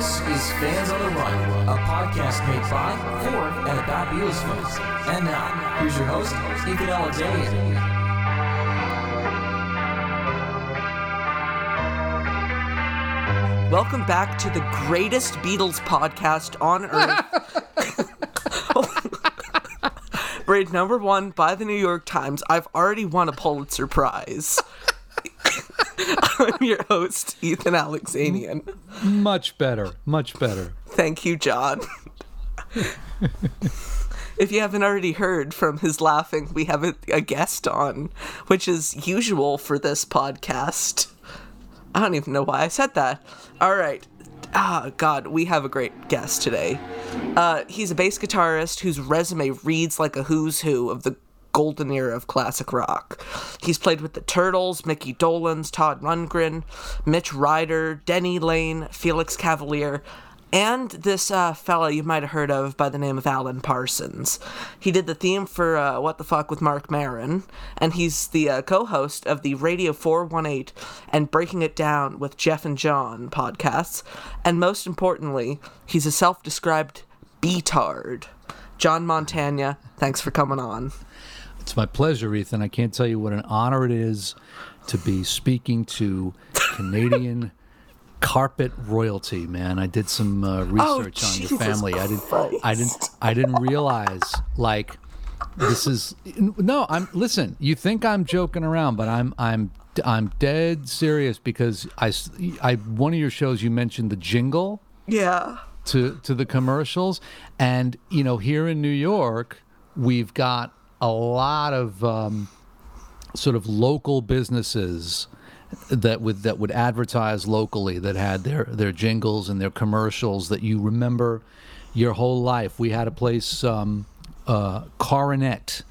This is Fans on the Run, a podcast made by, for, and about Beatles fans. And now, here's your host, Ethan Alexander. Welcome back to the greatest Beatles podcast on earth. Rated number one by the New York Times. I've already won a Pulitzer Prize. I'm your host, Ethan Alexanian. Much better. Much better. Thank you, John. if you haven't already heard from his laughing, we have a, a guest on, which is usual for this podcast. I don't even know why I said that. All right. Ah, God, we have a great guest today. Uh, he's a bass guitarist whose resume reads like a who's who of the golden era of classic rock. He's played with the Turtles, Mickey Dolenz, Todd Rundgren, Mitch Ryder, Denny Laine, Felix Cavaliere, and this uh, fella you might have heard of by the name of Alan Parsons. He did the theme for uh, What the Fuck with Marc Maron, and he's the uh, co host of the Radio 418 and Breaking It Down with Jeff and John podcasts. And most importantly, he's a self described beatard. John Montagna, thanks for coming on. It's my pleasure, Ethan. I can't tell you what an honor it is to be speaking to Canadian carpet royalty, man. I did some uh, research oh, on Jesus your family. I didn't I didn't I didn't realize like this is no, I'm listen, you think I'm joking around, but I'm I'm I'm dead serious because I. I one of your shows you mentioned the jingle Yeah. to to the commercials and you know here in New York we've got a lot of um, sort of local businesses that would that would advertise locally that had their their jingles and their commercials that you remember your whole life. We had a place um, uh, coronet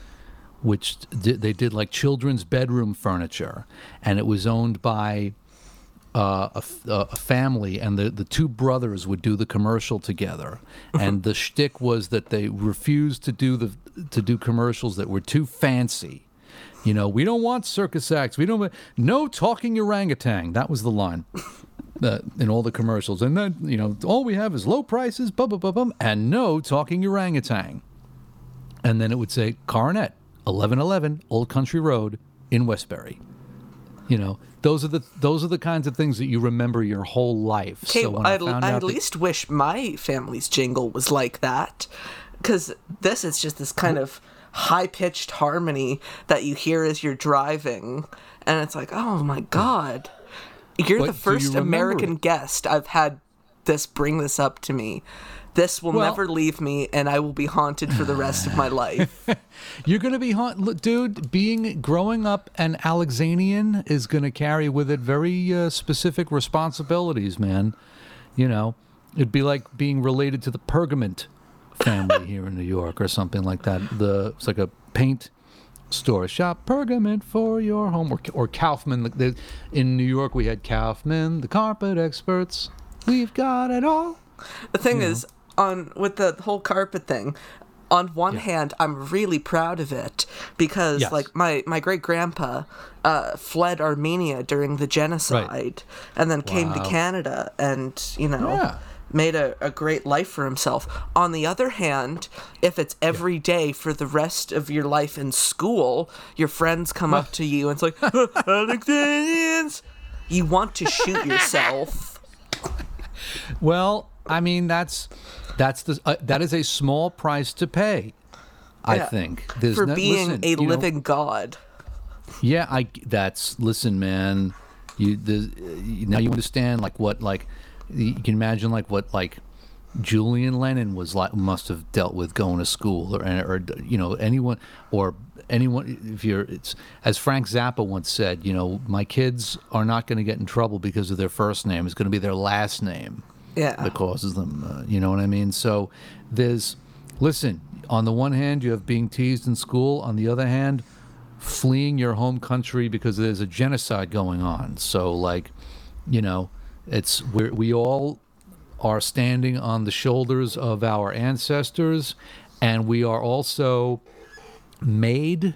which they did like children's bedroom furniture. And it was owned by uh, a, f- a family, and the, the two brothers would do the commercial together. and the shtick was that they refused to do the to do commercials that were too fancy. You know, we don't want circus acts. We don't no talking orangutan. That was the line. Uh, in all the commercials, and then you know, all we have is low prices, bum bum bum bum, and no talking orangutan. And then it would say Coronet, eleven eleven Old Country Road in Westbury. You know, those are the those are the kinds of things that you remember your whole life. Okay, so I I'd, found I out at that- least wish my family's jingle was like that. Because this is just this kind of high pitched harmony that you hear as you're driving. And it's like, oh my God. You're But the do you first American it? guest I've had this bring this up to me. This will Well- never leave me, and I will be haunted for the rest of my life. You're going to be haunted, dude. Being growing up an Alexanian is going to carry with it very uh, specific responsibilities, man. You know, it'd be like being related to the Pergament family here in New York or something like that. The it's like a paint store shop Pergament for your home or, or Kaufman. The- the- In New York, we had Kaufman, the carpet experts. We've got it all. The thing is, on with the whole carpet thing, on one hand, I'm really proud of it because, Yes. like, my my great grandpa uh, fled Armenia during the genocide and then came to Canada and you know. Yeah. Made a, a great life for himself. On the other hand, if it's every day for the rest of your life in school, your friends come up to you and it's like, Alexandrians! You want to shoot yourself. Well, I mean that's that's the uh, that is a small price to pay. I Yeah. think There's for no- being listen, a you know, living god. yeah, I that's listen, man. You the now you understand like what like you can imagine like what like Julian Lennon was like must have dealt with going to school or or you know anyone or anyone if you're it's as Frank Zappa once said, you know, my kids are not going to get in trouble because of their first name. It's going to be their last name Yeah. that causes them. Uh, you know what I mean? So there's, listen, on the one hand, you have being teased in school. On the other hand, fleeing your home country because there's a genocide going on. So, like, you know, it's we we all are standing on the shoulders of our ancestors, and we are also made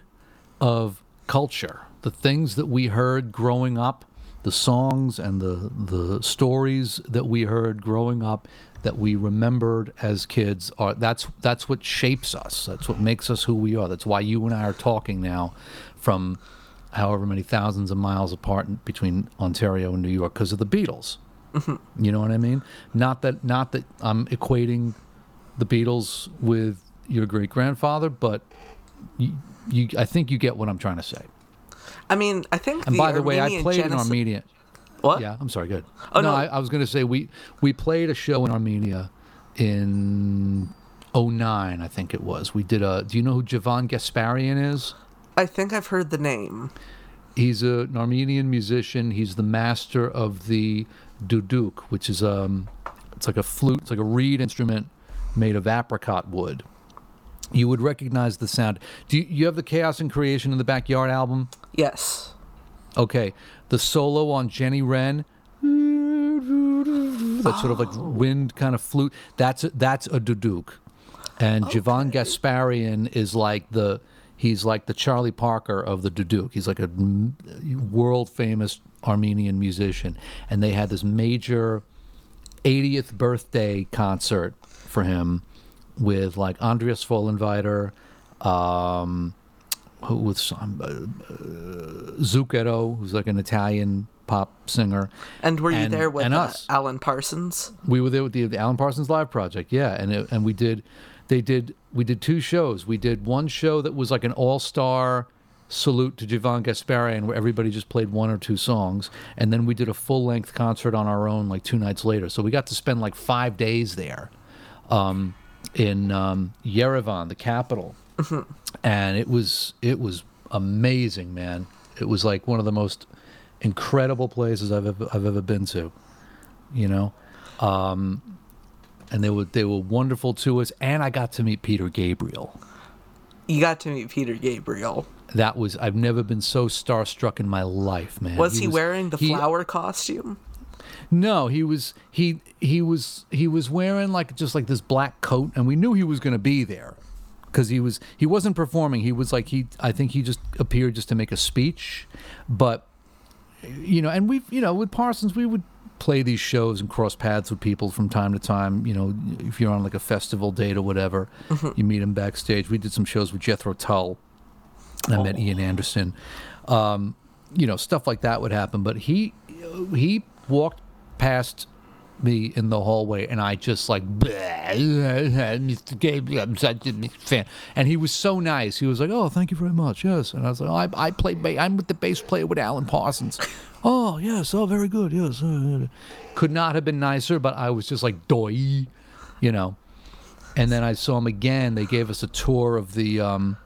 of culture. The things that we heard growing up the songs and the the stories that we heard growing up that we remembered as kids are that's that's what shapes us. That's what makes us who we are. That's why you and I are talking now from however many thousands of miles apart between Ontario and New York because of the Beatles. Mm-hmm. You know what I mean? Not that not that I'm equating the Beatles with your great grandfather but you, you I think you get what I'm trying to say I mean, I think. and the by the way, I Armenian played in Armenia. What? Yeah, I'm sorry. Good. Oh, no, no. I, I was going to say we we played a show in Armenia in 09, I think it was. We did a. Do you know who Djivan Gasparyan is? I think I've heard the name. He's a, an Armenian musician. He's the master of the duduk, which is um, it's like a flute. It's like a reed instrument made of apricot wood. You would recognize the sound. Do you, you have the Chaos and Creation in the Backyard album? Yes. Okay, the solo on Jenny Wren, that sort of like oh. wind kind of flute. That's a, that's a duduk, and Djivan Gasparyan is like the he's like the Charlie Parker of the duduk. He's like a world famous Armenian musician, and they had this major 80th birthday concert for him with like Andreas Vollenweider, um, who with some uh, uh, Zucchero, who's like an Italian pop singer. And were you And- there with and uh, us. Alan Parsons? We were there with the, the Alan Parsons Live Project, yeah, and it, and we did, they did, we did two shows. We did one show that was like an all star salute to Djivan Gasparyan, where everybody just played one or two songs, and then we did a full length concert on our own like two nights later. So we got to spend like five days there, um, in um, Yerevan, the capital, and it was it was amazing, man. It was like one of the most incredible places I've ever I've ever been to, you know. Um, and they were they were wonderful to us, and I got to meet Peter Gabriel. You got to meet Peter Gabriel. That was I've never been so starstruck in my life, man. Was he, wearing the he- flower costume? No, he was he he was he was wearing like just like this black coat, and we knew he was going to be there because he was he wasn't performing. He was like he I think he just appeared just to make a speech, but you know, and we you know with Parsons we would play these shows and cross paths with people from time to time. You know, if you're on like a festival date or whatever, you meet him backstage. We did some shows with Jethro Tull. I met Ian Anderson. Um, you know, stuff like that would happen. But he he walked past me in the hallway, and I just like, Mr. Gabriel, I'm such a fan. And he was so nice. He was like, "Oh, thank you very much." Yes, and I was like, oh, "I I play ba- I'm with the bass player with Alan Parsons." oh yes, oh very good. Yes, could not have been nicer. But I was just like, "Doi," you know. And then I saw him again. They gave us a tour of the um,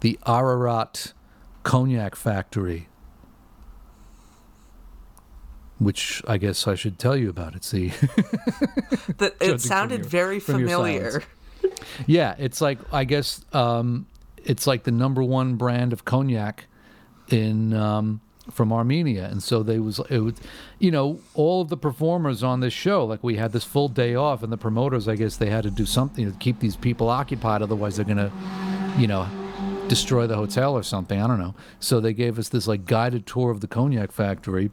the Ararat cognac factory, which I guess I should tell you about. It's the That it sounded your- very familiar. yeah, it's like I guess um, it's like the number one brand of cognac in um, from Armenia, and so they was it was, you know, all of the performers on this show. Like we had this full day off, and the promoters, I guess, they had to do something to keep these people occupied. Otherwise, they're gonna, you know, destroy the hotel or something. I don't know. So they gave us this like guided tour of the cognac factory,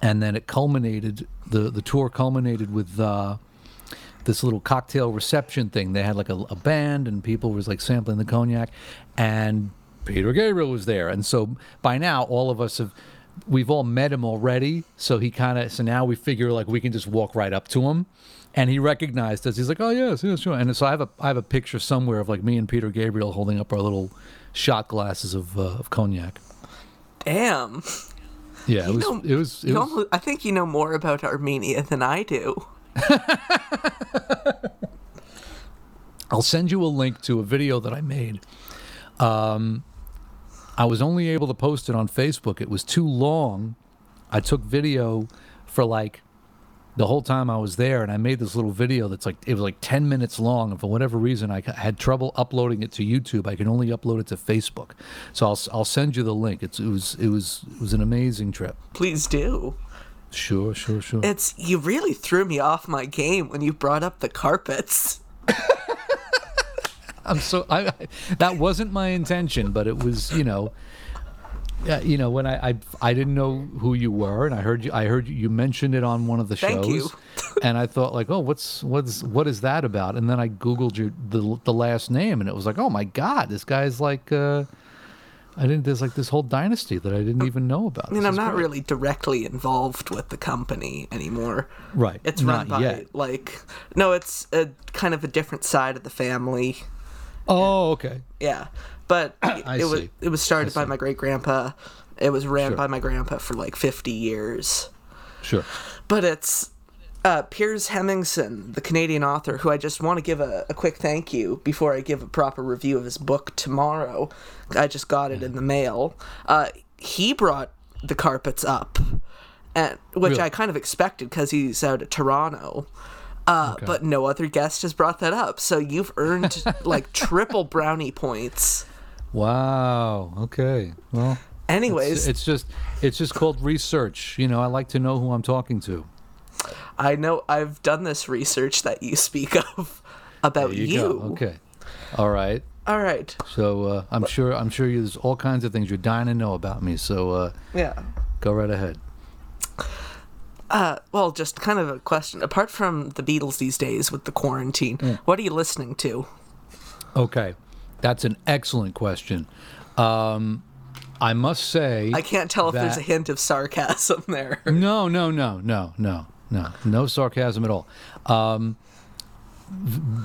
and then it culminated. the The tour culminated with. Uh, this little cocktail reception thing. They had like a, a band and people was like sampling the cognac, and Peter Gabriel was there. And so by now, all of us have we've all met him already. So he kind of so now we figure like we can just walk right up to him. And he recognized us. He's like, "Oh yes, yes, sure." And so I have a I have a picture somewhere of like me and Peter Gabriel holding up our little shot glasses of uh, of cognac. Damn. Yeah, it was know- it was it was almo- I think you know more about Armenia than I do. I'll send you a link to a video that I made. Um, I was only able to post it on Facebook. It was too long. I took video for like the whole time I was there, and I made this little video that's like it was like ten minutes long. And for whatever reason, I had trouble uploading it to YouTube. I can only upload it to Facebook. So I'll I'll send you the link. It's it was it was it was an amazing trip. Please do. Sure, sure, sure. It's you really threw me off my game when you brought up the carpets. I'm so I, I that wasn't my intention, but it was you know Yeah, you know, when I, I I didn't know who you were, and I heard you I heard you, you mentioned it on one of the Thank shows, you. and I thought like, oh, what's what's what is that about? And then I googled your the the last name, and it was like, oh my god, this guy's like, uh, I didn't. There's like this whole dynasty that I didn't even know about. I mean, This I'm not great. really directly involved with the company anymore. Right, It's run not by yet. like no, it's a kind of a different side of the family. Oh, okay. Yeah, but it was see. it was started by my great grandpa. It was ran Sure. by my grandpa for like 50 years. Sure. But it's uh, Piers Hemmingsen, the Canadian author, who I just want to give a, a quick thank you before I give a proper review of his book tomorrow. I just got it in the mail. Uh, he brought the carpets up, and which Really? I kind of expected because he's out of Toronto. Uh, But no other guest has brought that up, so you've earned like triple brownie points. Wow. Okay. Well, Anyways, it's just it's just called research. You know, I like to know who I'm talking to. I know I've done this research that you speak of about There you, go. Okay. All right. All right. So uh, I'm sure I'm sure you, there's all kinds of things you're dying to know about me. So uh, Yeah. go right ahead. Uh, well, just kind of a question. Apart from the Beatles these days with the quarantine, what are you listening to? Okay, that's an excellent question. Um, I must say, I can't tell if there's a hint of sarcasm there. No, no, no, no, no, no, no sarcasm at all. Um,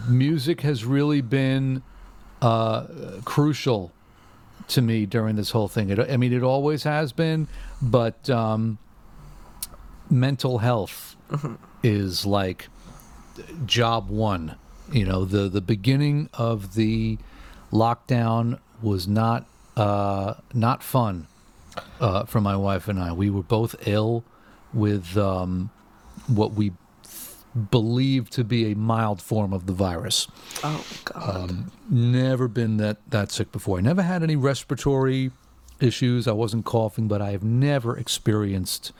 music has really been uh, crucial to me during this whole thing. It, I mean, it always has been, but um, mental health is like job one. You know, the the beginning of the lockdown was not uh, not fun uh, for my wife and I. We were both ill with um, what we believe to be a mild form of the virus. Oh God. Never been that that sick before. I never had any respiratory issues. I wasn't coughing, but I have never experienced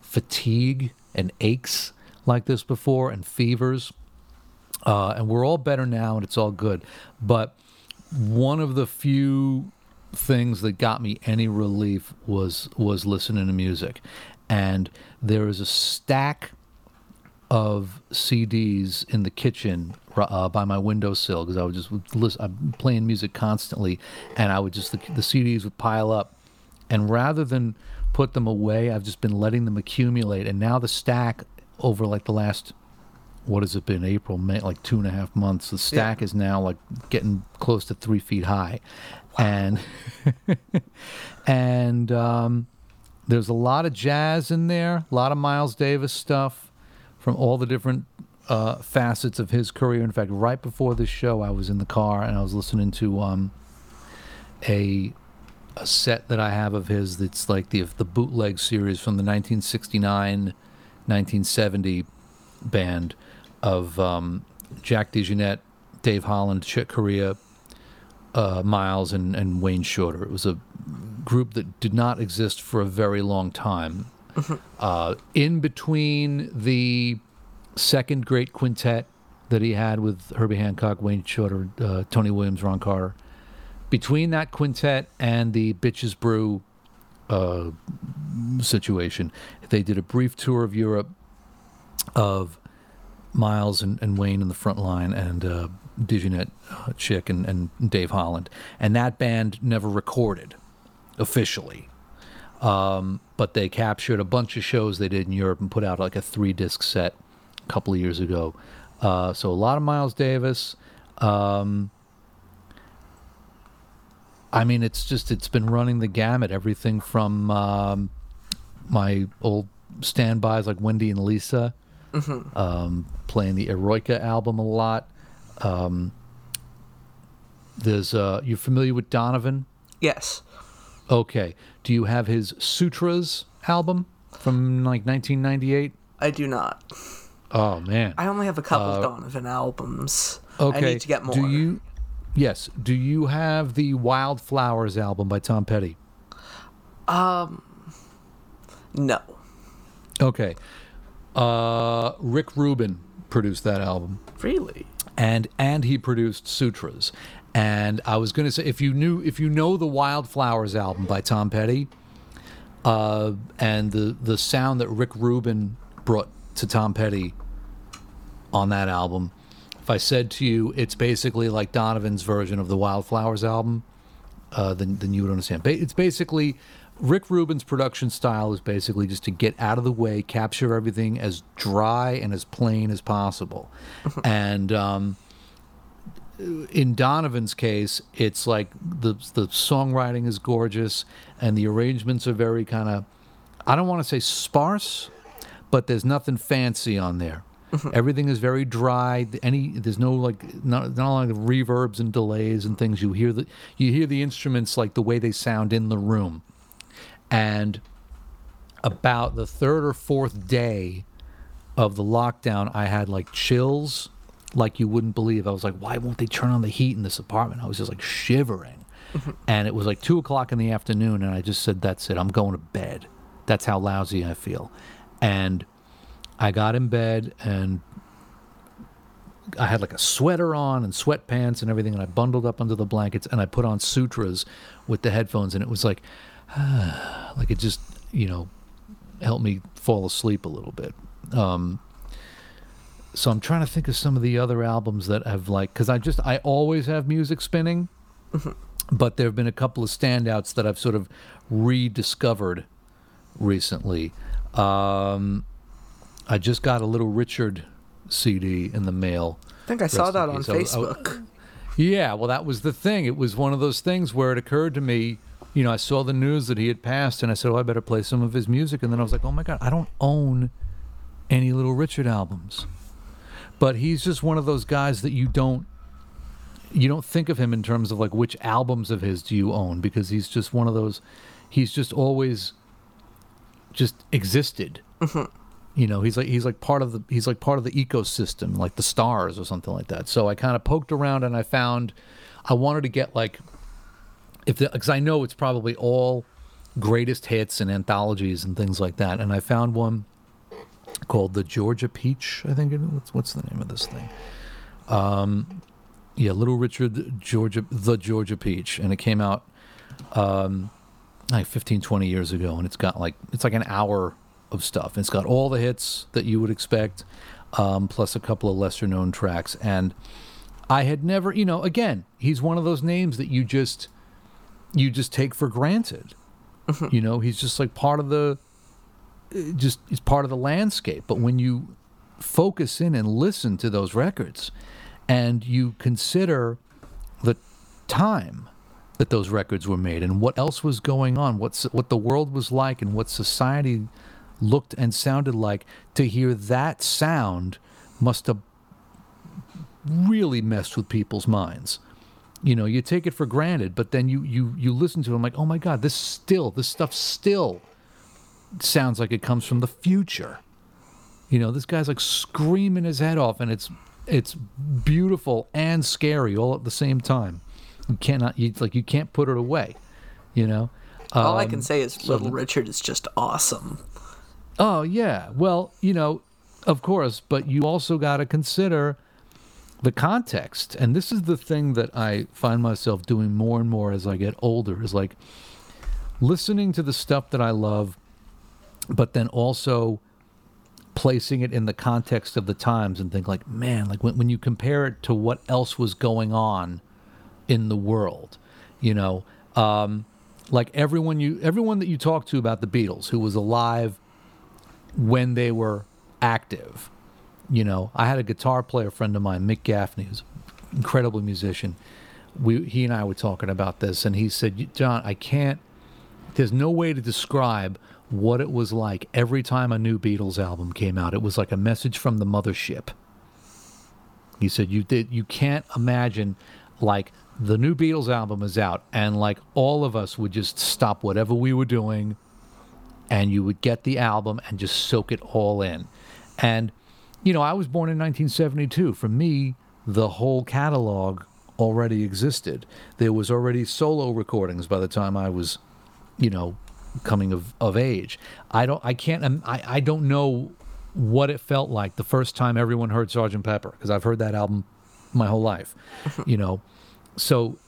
fatigue and aches like this before and fevers. Uh, and we're all better now, and it's all good. But one of the few things that got me any relief was was listening to music, and there is a stack of CDs in the kitchen uh, by my windowsill because I would just listen. I'm playing music constantly, and I would just the, the CDs would pile up, and rather than put them away, I've just been letting them accumulate, and now the stack over like the last what has it been April May like two and a half months? The stack is now like getting close to three feet high. And and um, there's a lot of jazz in there a lot of Miles Davis stuff from all the different uh, facets of his career. In fact right before this show I was in the car and I was listening to um, a a set that I have of his that's like the the bootleg series from the 1969 1970 band of um, Jack DeJohnette, Dave Holland, Chick Corea, uh, Miles, and, and Wayne Shorter. It was a group that did not exist for a very long time. uh, in between the second great quintet that he had with Herbie Hancock, Wayne Shorter, uh, Tony Williams, Ron Carter, between that quintet and the Bitches Brew uh, situation, they did a brief tour of Europe of Miles and, and Wayne in the front line and uh, DeJohnette, uh, Chick, and, and Dave Holland. And that band never recorded officially. Um, but they captured a bunch of shows they did in Europe and put out like a three disc set a couple of years ago. Uh, so a lot of Miles Davis. Um, I mean, it's just, it's been running the gamut. Everything from um, my old standbys like Wendy and Lisa um, playing the Eroica album a lot. Um, there's uh, you familiar with Donovan? Yes. Okay. Do you have his Sutras album from like 1998? I do not. Oh man. I only have a couple of Donovan albums. Okay. I need to get more. Do you? Yes. Do you have the Wildflowers album by Tom Petty? Um. No. Okay. Uh, Rick Rubin. produced that album Really? and and he produced Sutras. And I was going to say, if you knew, if you know the Wildflowers album by Tom Petty, uh, and the the sound that Rick Rubin brought to Tom Petty on that album, if I said to you, it's basically like Donovan's version of the Wildflowers album, uh, then then you would understand. Ba- It's basically Rick Rubin's production style is basically just to get out of the way, capture everything as dry and as plain as possible, and. Um, in Donovan's case, it's like the the songwriting is gorgeous and the arrangements are very kind of I don't want to say sparse, but there's nothing fancy on there. Everything is very dry. Any there's no like not not a lot of reverbs and delays and things. You hear the you hear the instruments like the way they sound in the room. And about the third or fourth day of the lockdown, I had like chills like you wouldn't believe. I was like, why won't they turn on the heat in this apartment? I was just like shivering. Mm-hmm. and it was like two o'clock in the afternoon, and I just said, that's it. I'm going to bed. That's how lousy I feel. And I got in bed and I had like a sweater on and sweatpants and everything, and I bundled up under the blankets and I put on sutras with the headphones, and it was like, like it just, you know, helped me fall asleep a little bit. Um, so I'm trying to think of some of the other albums that have like, because I just, I always have music spinning, but there have been a couple of standouts that I've sort of rediscovered recently. Um, I just got a Little Richard CD in the mail. I think I saw Rest that on peace. I- I- Facebook. Yeah, well, that was the thing. It was one of those things where it occurred to me, you know, I saw the news that he had passed, and I said, oh, I better play some of his music. And then I was like, oh my God, I don't own any Little Richard albums. But he's just one of those guys that you don't. You don't think of him in terms of like which albums of his do you own because he's just one of those. He's just always just existed. Mm-hmm. You know, he's like he's like part of the he's like part of the ecosystem, like the stars or something like that. So I kind of poked around and I found I wanted to get like if because I know it's probably all greatest hits and anthologies and things like that, and I found one called the Georgia Peach. I think it, what's what's the name of this thing? Um, yeah, Little Richard Georgia the Georgia Peach, and it came out um, like 15, 20 years ago, and it's got like it's like an hour of stuff. It's got all the hits that you would expect, um, plus a couple of lesser known tracks. And I had never, you know, again, he's one of those names that you just you just take for granted. Mm-hmm. You know, he's just like part of the just he's part of the landscape. But when you focus in and listen to those records and you consider the time that those records were made and what else was going on, what's what the world was like and what society looked and sounded like, to hear that sound must have really messed with people's minds. You know, you take it for granted, but then you you you listen to it, I'm like, oh my God, this still, this stuff still sounds like it comes from the future. You know, this guy's like screaming his head off, and it's it's beautiful and scary all at the same time. You cannot, you like, you can't put it away. You know. All I Um, can say is Little Richard is just awesome. Oh yeah. Well, you know, of course, but you also got to consider the context. And this is the thing that I find myself doing more and more as I get older is like listening to the stuff that I love but then also placing it in the context of the times and think like, man, like when when you compare it to what else was going on in the world, you know, um, like everyone you everyone that you talk to about the Beatles who was alive when they were active. You know, I had a guitar player friend of mine, Mick Gaffney, who's an incredible musician. We he and I were talking about this, and he said, "John, I can't. There's no way to describe what it was like every time a new Beatles album came out. It was like a message from the mothership." He said, "You did. You can't imagine, like." The new Beatles album is out, and like all of us would just stop whatever we were doing, and you would get the album and just soak it all in. And, you know, I was born in 1972. For me, the whole catalog already existed. There was already solo recordings by the time I was, you know, coming of, of age. I don't, I can't, um, I, I don't know what it felt like the first time everyone heard Sgt. Pepper because I've heard that album my whole life, you know. So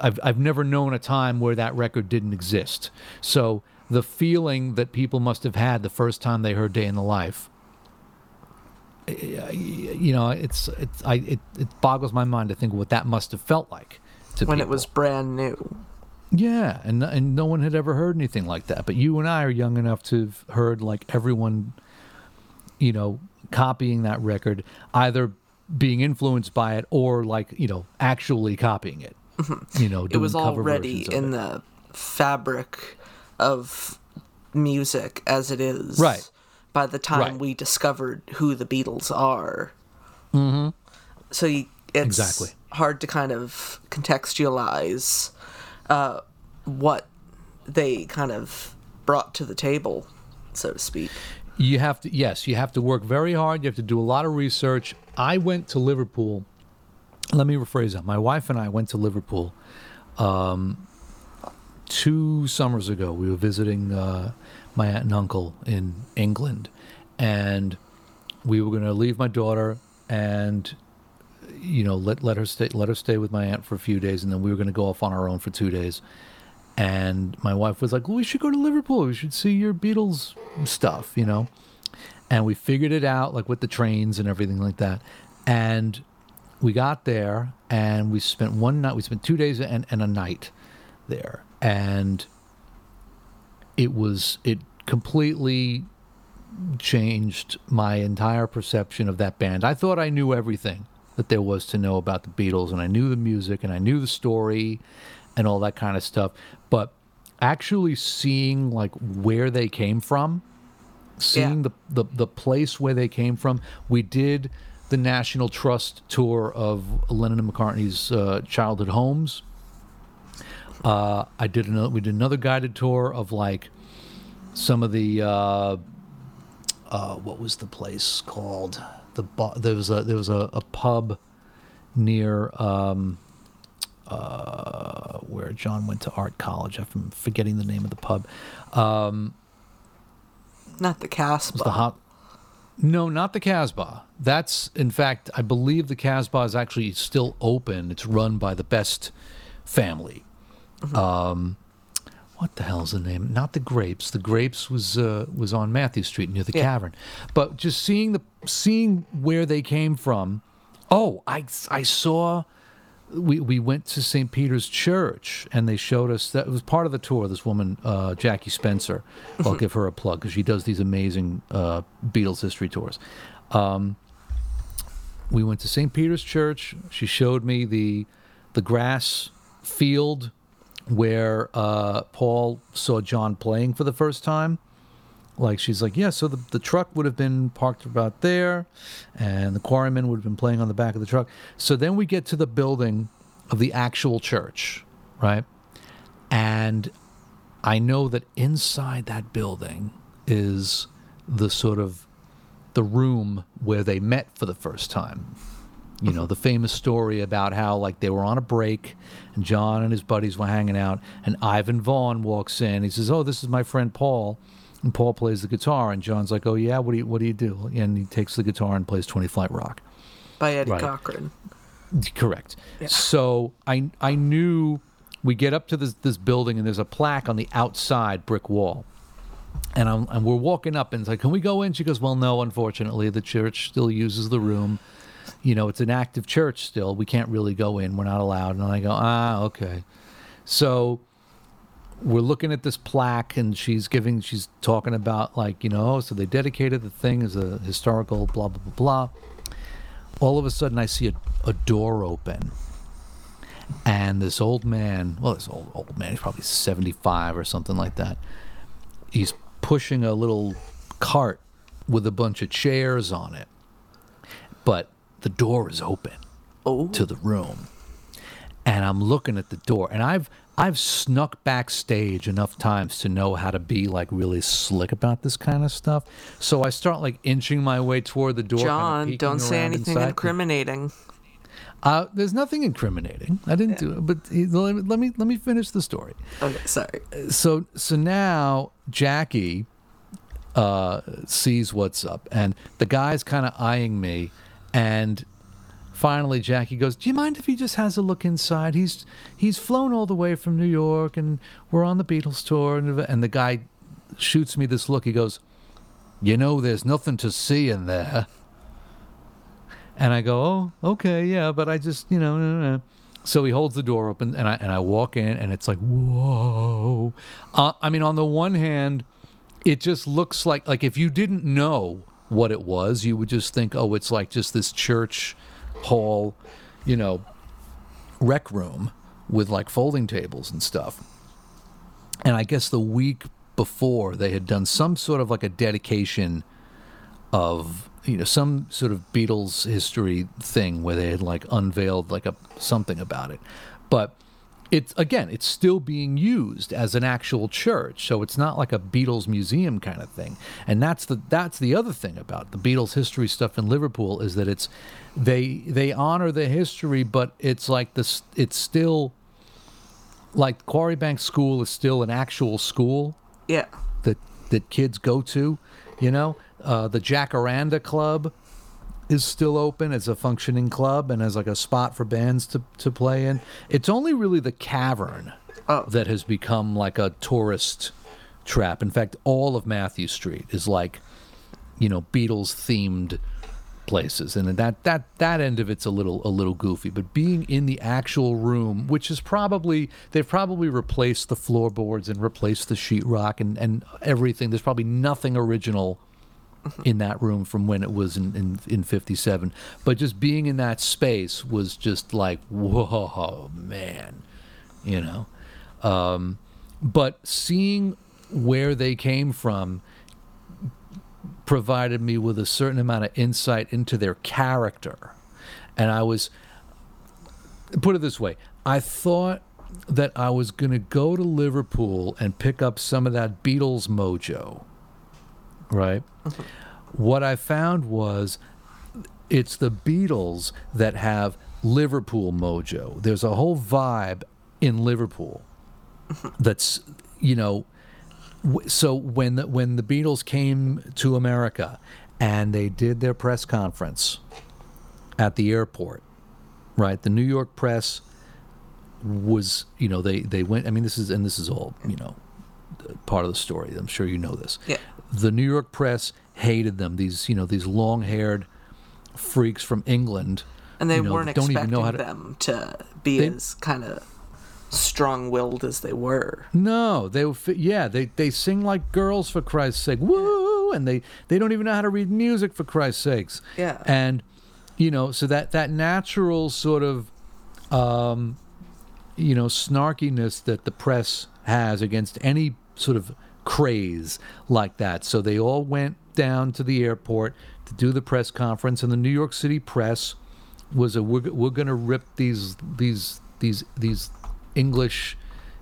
I've I've never known a time where that record didn't exist. So the feeling that people must have had the first time they heard Day in the Life, you know, it's it's I it, it boggles my mind to think what that must have felt like to when it was brand new. Yeah, and and no one had ever heard anything like that. But you and I are young enough to have heard like everyone, you know, copying that record, either being influenced by it or like you know actually copying it. You know, Mm-hmm. It was already in it. the fabric of music as it is. Right. By the time Right. we discovered who the Beatles are. Mm-hmm. So you, it's Exactly. hard to kind of contextualize uh, what they kind of brought to the table, so to speak. You have to, yes, you have to work very hard. You have to do a lot of research. I went to Liverpool. Let me rephrase that. My wife and I went to Liverpool um, two summers ago. We were visiting uh, my aunt and uncle in England, and we were going to leave my daughter and you know let let her stay let her stay with my aunt for a few days, and then we were going to go off on our own for two days. And my wife was like, "Well, we should go to Liverpool. We should see your Beatles stuff," you know. And we figured it out, like with the trains and everything like that. And we got there, and we spent one night. We spent two days and, and a night there, and it was it completely changed my entire perception of that band. I thought I knew everything that there was to know about the Beatles, and I knew the music, and I knew the story, and all that kind of stuff. But actually seeing like where they came from, seeing Yeah. the, the the place where they came from, we did the National Trust tour of Lennon and McCartney's uh, childhood homes. Uh, I did another. We did another guided tour of like some of the uh, uh, what was the place called? The bu- there was a there was a, a pub near um, uh, where John went to art college. I'm forgetting the name of the pub. Not the Casbah. The hot. No, not the Casbah. That's in fact, I believe the Casbah is actually still open. It's run by the Best family. Um, what the hell's the name? Not the Grapes. The Grapes was uh, was on Mathew Street near the Yeah. Cavern. But just seeing the seeing where they came from. Oh, I I saw. We we went to St. Peter's Church and they showed us that it was part of the tour. This woman, uh, Jackie Spencer, I'll give her a plug because she does these amazing uh, Beatles history tours. Um, we went to St. Peter's Church. She showed me the the grass field where uh, Paul saw John playing for the first time. Like she's like, yeah. So the the truck would have been parked about there, and the quarrymen would have been playing on the back of the truck. So then we get to the building of the actual church, right? And I know that inside that building is the sort of the room where they met for the first time. You know, the famous story about how like they were on a break and John and his buddies were hanging out and Ivan Vaughn walks in. He says, "Oh, this is my friend Paul." And Paul plays the guitar and John's like, "Oh yeah, what do you what do you do?" And he takes the guitar and plays 20 Flight Rock. by Eddie Right. Cochran. Correct. So I I knew we get up to this this building and there's a plaque on the outside brick wall. And, I'm, and we're walking up and it's like, can we go in? She goes, well, no, unfortunately, the church still uses the room. You know, it's an active church still. We can't really go in. We're not allowed. And I go, ah, okay. So we're looking at this plaque and she's giving, she's talking about like, you know, so they dedicated the thing as a historical blah, blah, blah, blah. All of a sudden I see a, a door open and this old man, well, this old, old man, he's probably 75 or something like that. He's pushing a little cart with a bunch of chairs on it. But the door is open Oh, to the room. And I'm looking at the door and I've I've snuck backstage enough times to know how to be like really slick about this kind of stuff. So I start like inching my way toward the door. John, don't say anything inside. incriminating. Uh, there's nothing incriminating. I didn't do it, but he, let, me, let me let me finish the story. Okay, sorry. So so now Jackie uh, sees what's up, and the guy's kind of eyeing me, and finally Jackie goes, "Do you mind if he just has a look inside? He's he's flown all the way from New York, and we're on the Beatles tour." And, and the guy shoots me this look. He goes, "You know, there's nothing to see in there." And I go, "Oh, okay, yeah, but I just, you know." no, no, no." So he holds the door open, and I and I walk in, and it's like, whoa. Uh, I mean, on the one hand, it just looks like like if you didn't know what it was, you would just think, oh, it's like just this church hall, you know, rec room with like folding tables and stuff. And I guess the week before they had done some sort of like a dedication of you know some sort of Beatles history thing where they had like unveiled like a something about it. But it's again, it's still being used as an actual church, so it's not like a Beatles museum kind of thing. And that's the that's the other thing about the Beatles history stuff in Liverpool is that it's they they honor the history, but it's like this it's still like Quarry Bank School is still an actual school Yeah. that that kids go to. You know, uh, the Jacaranda Club is still open as a functioning club and as like a spot for bands to, to play in. It's only really the cavern Oh. that has become like a tourist trap. In fact, all of Mathew Street is like, you know, Beatles themed places, and that that that end of it's a little a little goofy. But being in the actual room, which is probably they've probably replaced the floorboards and replaced the sheetrock and and everything. There's probably nothing original in that room from when it was in, in, in 57 but just being in that space was just like whoa man you know? Um, but seeing where they came from provided me with a certain amount of insight into their character. And i was put it this way i thought that i was going to go to liverpool and pick up some of that beatles mojo right what I found was it's the Beatles that have Liverpool mojo. There's a whole vibe in Liverpool that's, you know, so when the, when the Beatles came to America and they did their press conference at the airport, right? The New York press was, you know, they they went. I mean, this is and this is all, you know, part of the story. I'm sure you know this Yeah. the New York press hated them. These, you know, these long-haired freaks from England, And they you know, weren't don't even expecting know how to. them to be They- as kind of strong-willed as they were. No, they Yeah, they they sing like girls for Christ's sake. Woo! And they they don't even know how to read music for Christ's sakes. Yeah. And you know, so that that natural sort of, um, you know, snarkiness that the press has against any sort of craze like that. So they all went down to the airport to do the press conference, and the New York City press was a we're, we're going to rip these these these these English,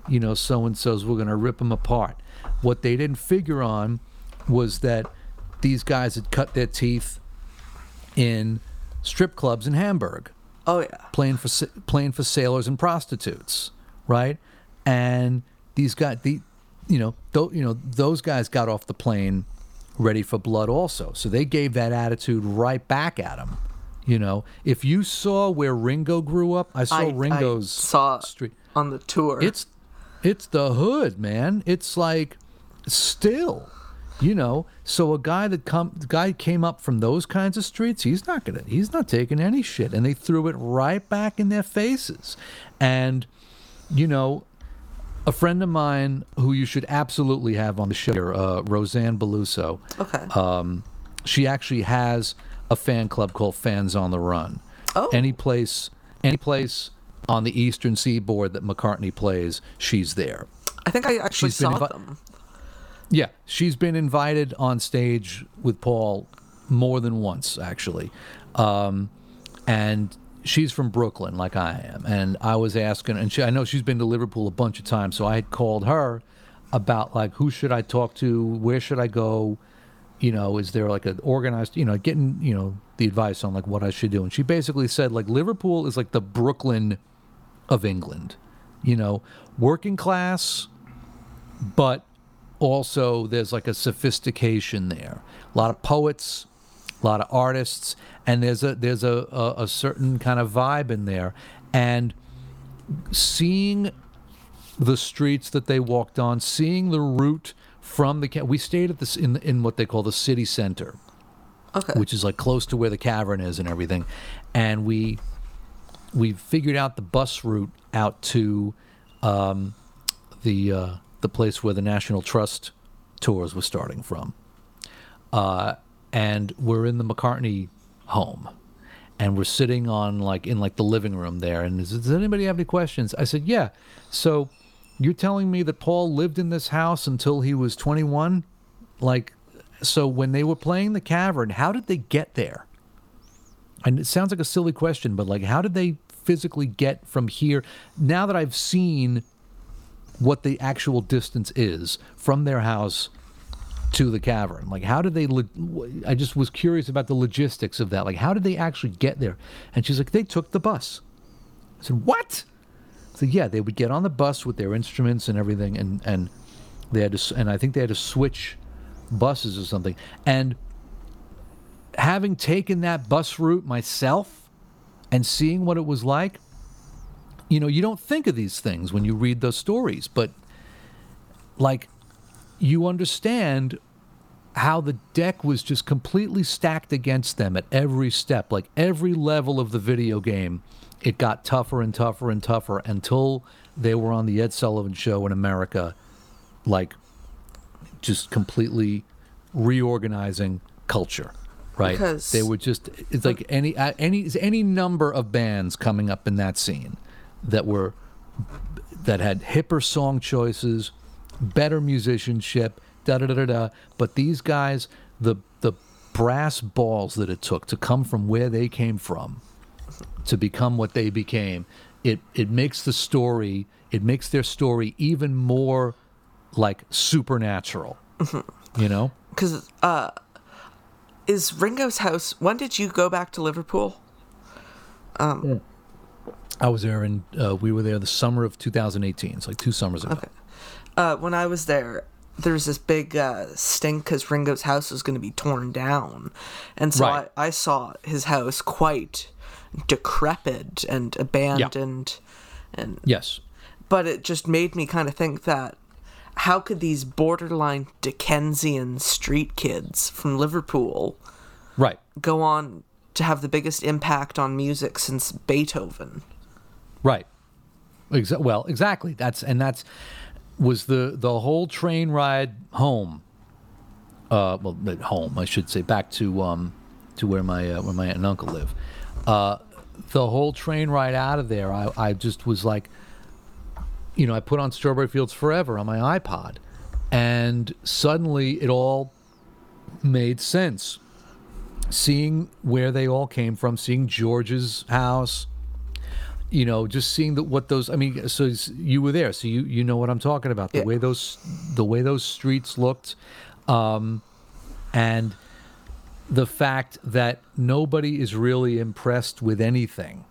you know, so and so's. We're going to rip them apart. What they didn't figure on was that these guys had cut their teeth in strip clubs in Hamburg Oh yeah. playing for playing for sailors and prostitutes, right? And these guys, the you know, th- you know, those guys got off the plane ready for blood also. So they gave that attitude right back at him. You know, if you saw where Ringo grew up, I saw I, Ringo's I saw street. on the tour. It's it's the hood, man. It's like still, you know. So a guy that come the guy came up from those kinds of streets, he's not gonna he's not taking any shit. And they threw it right back in their faces. And, you know, a friend of mine who you should absolutely have on the show, here, uh, Roseanne Beluso. okay. Um, she actually has a fan club called Fans on the Run. Oh. Any place, any place on the Eastern Seaboard that McCartney plays, she's there. I think I actually saw invi- them. Yeah, she's been invited on stage with Paul more than once, actually. Um, and she's from Brooklyn, like I am. And I was asking, and she, I know she's been to Liverpool a bunch of times, so I had called her about like who should I talk to, where should I go, you know, is there like an organized, you know, getting you know the advice on like what I should do. And she basically said like Liverpool is like the Brooklyn of England, you know, working class, but also there's like a sophistication there. A lot of poets, a lot of artists, and there's a there's a, a, a certain kind of vibe in there. And seeing the streets that they walked on, seeing the route from the we stayed at this in in what they call the city center, Okay. which is like close to where the cavern is and everything, and we we figured out the bus route out to um, the uh, the place where the National Trust tours was starting from, uh, and we're in the McCartney home, and we're sitting on like in like the living room there. And is, does anybody have any questions? I said, yeah. So you're telling me that Paul lived in this house until he was 21? Like, so when they were playing the cavern, how did they get there? And it sounds like a silly question, but like, how did they physically get from here? Now that I've seen what the actual distance is from their house to the cavern, like, how did they? lo- I just was curious about the logistics of that. Like, how did they actually get there? And she's like, they took the bus. I said, what? So yeah, they would get on the bus with their instruments and everything, and and they had to, and I think they had to switch buses or something. And having taken that bus route myself and seeing what it was like, you know, you don't think of these things when you read those stories, but like you understand how the deck was just completely stacked against them at every step, like every level of the video game. It got tougher and tougher and tougher until they were on the Ed Sullivan show in America, like just completely reorganizing culture, right? Because- they were just it's like any any any number of bands coming up in that scene that were that had hipper song choices, better musicianship, da da da da da. But these guys, the the brass balls that it took to come from where they came from to become what they became, it it makes the story, it makes their story even more like supernatural. You know? Because uh, is Ringo's house? When did you go back to Liverpool? Um, I was there in uh, we were there the summer of 2018. It's like two summers ago. Uh, when I was there, there was this big uh, stink because Ringo's house was going to be torn down, and so Right. I, I saw his house quite decrepit and abandoned, and Yes. but it just made me kind of think that how could these borderline Dickensian street kids from Liverpool Right. go on to have the biggest impact on music since Beethoven? Right. Exa- well, exactly. That's and that's was the the whole train ride home. Uh, well, not home, I should say, back to um, to where my uh, where my aunt and uncle live. Uh, the whole train ride out of there, I I just was like, you know, I put on Strawberry Fields Forever on my iPod, and suddenly it all made sense. Seeing where they all came from, seeing George's house, you know, just seeing that what those. I mean, so you were there, so you you know what I'm talking about. The Yeah. way those the way those streets looked, um, and the fact that nobody is really impressed with anything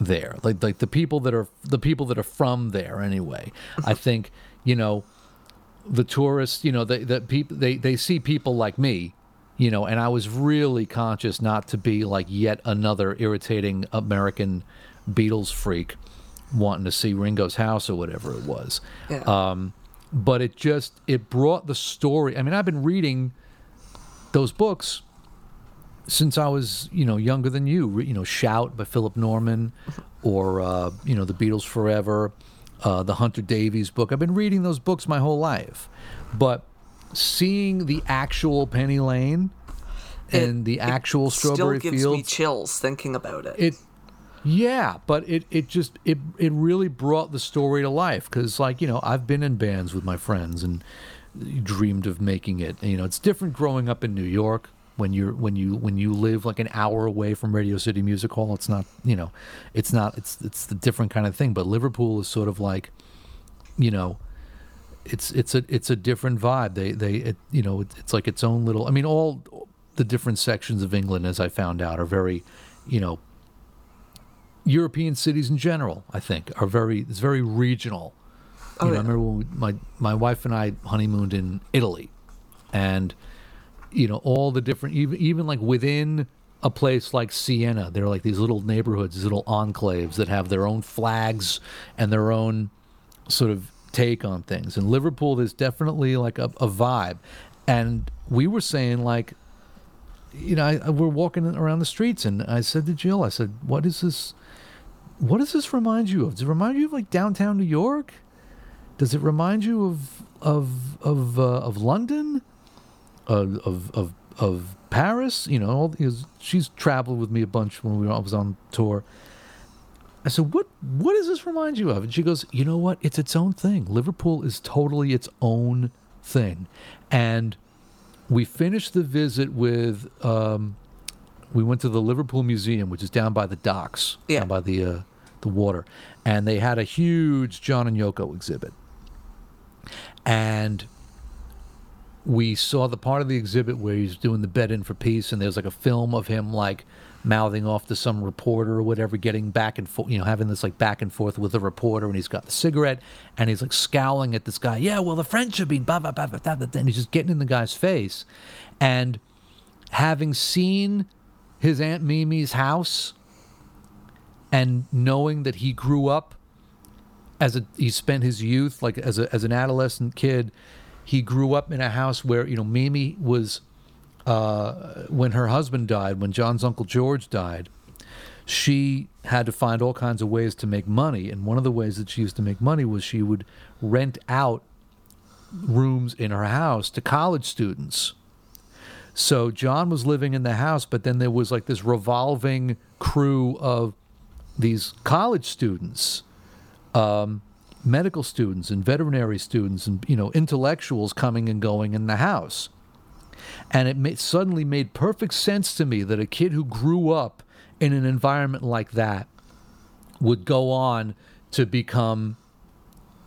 there. Like like the people that are the people that are from there anyway. I think you know the tourists. You know, the the people they they see people like me. You know, and I was really conscious not to be like yet another irritating American Beatles freak wanting to see Ringo's house or whatever it was. Yeah. Um, but it just it brought the story. I mean, I've been reading those books since I was, you know, younger than you. You know, Shout by Philip Norman, or uh, you know, The Beatles Forever, uh, the Hunter Davies book. I've been reading those books my whole life, but seeing the actual Penny Lane and the actual Strawberry Still gives Fields, me chills thinking about it. it yeah but it it just it it really brought the story to life because like you know i've been in bands with my friends and dreamed of making it. You know it's different growing up in new york when you're when you when you live like an hour away from radio city music hall. It's not you know it's not it's it's the different kind of thing but liverpool is sort of like you know it's it's a it's a different vibe. They they it, you know it, it's like its own little i mean all the different sections of england as i found out are very you know European cities in general, I think, are very it's very regional Oh, you know, yeah. I remember when we, my my wife and I honeymooned in Italy, and you know all the different even even like within a place like Siena, there are like these little neighborhoods, these little enclaves that have their own flags and their own sort of take on things. In Liverpool, there's definitely like a, a vibe, and we were saying like you know, I, I- we're walking around the streets, and I said to Jill, I said, "What is this? What does this remind you of? Does it remind you of like downtown New York? Does it remind you of of of uh, of London, of of of, of Paris? You know, all, she's traveled with me a bunch when we were, I was on tour." I said, "What what does this remind you of?" And she goes, "You know what? It's its own thing. Liverpool is totally its own thing." And we finished the visit with um, we went to the Liverpool Museum, which is down by the docks, Yeah. down by the uh, the water, and they had a huge John and Yoko exhibit, and we saw the part of the exhibit where he's doing the bed in for peace, and there's like a film of him like mouthing off to some reporter or whatever, getting back and forth, you know, having this like back and forth with the reporter, and he's got the cigarette, and he's like scowling at this guy. Yeah, well, the French have been blah blah blah blah blah, blah, and he's just getting in the guy's face, and having seen his aunt Mimi's house, and knowing that he grew up as a he spent his youth like as a as an adolescent kid he grew up in a house where you know Mimi was uh, when her husband died when John's uncle George died she had to find all kinds of ways to make money. And one of the ways that she used to make money was she would rent out rooms in her house to college students. So John was living in the house, but then there was like this revolving crew of these college students, um, medical students, and veterinary students, and you know intellectuals coming and going in the house. And it ma- suddenly made perfect sense to me that a kid who grew up in an environment like that would go on to become,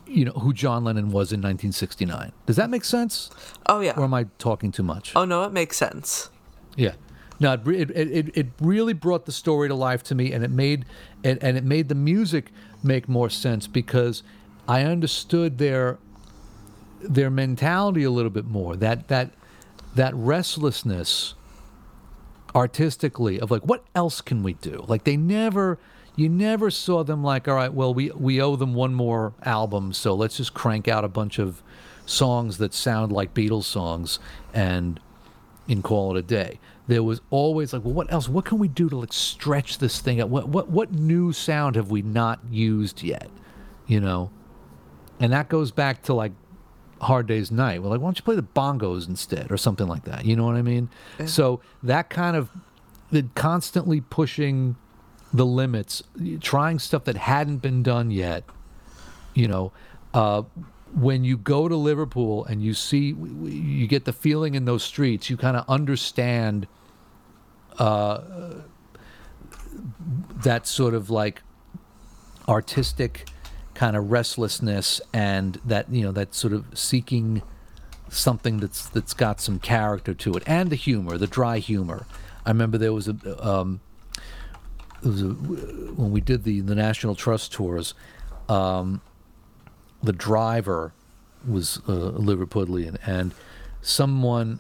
you know, who John Lennon was in 1969. Does that make sense? Oh yeah. Or am I talking too much? Oh no, it makes sense. Yeah. No, it, it, it, really brought the story to life to me, and it made and, and it made the music make more sense because I understood their their mentality a little bit more. That that that restlessness artistically of like what else can we do? Like they never you never saw them like all right, well we we owe them one more album, so let's just crank out a bunch of songs that sound like Beatles songs and and call it a day. There was always like, well, what else? What can we do to like stretch this thing out? What what what new sound have we not used yet? You know, and that goes back to like Hard Day's Night. We're like, why don't you play the bongos instead, or something like that? You know what I mean? So that kind of the constantly pushing the limits, trying stuff that hadn't been done yet. You know, uh, when you go to Liverpool and you see, you get the feeling in those streets. You kind of understand uh, that sort of like artistic kind of restlessness and that you know that sort of seeking something that's that's got some character to it and the humor the dry humor. I remember there was a um was a, when we did the the national trust tours um the driver was uh, liverpudlian and someone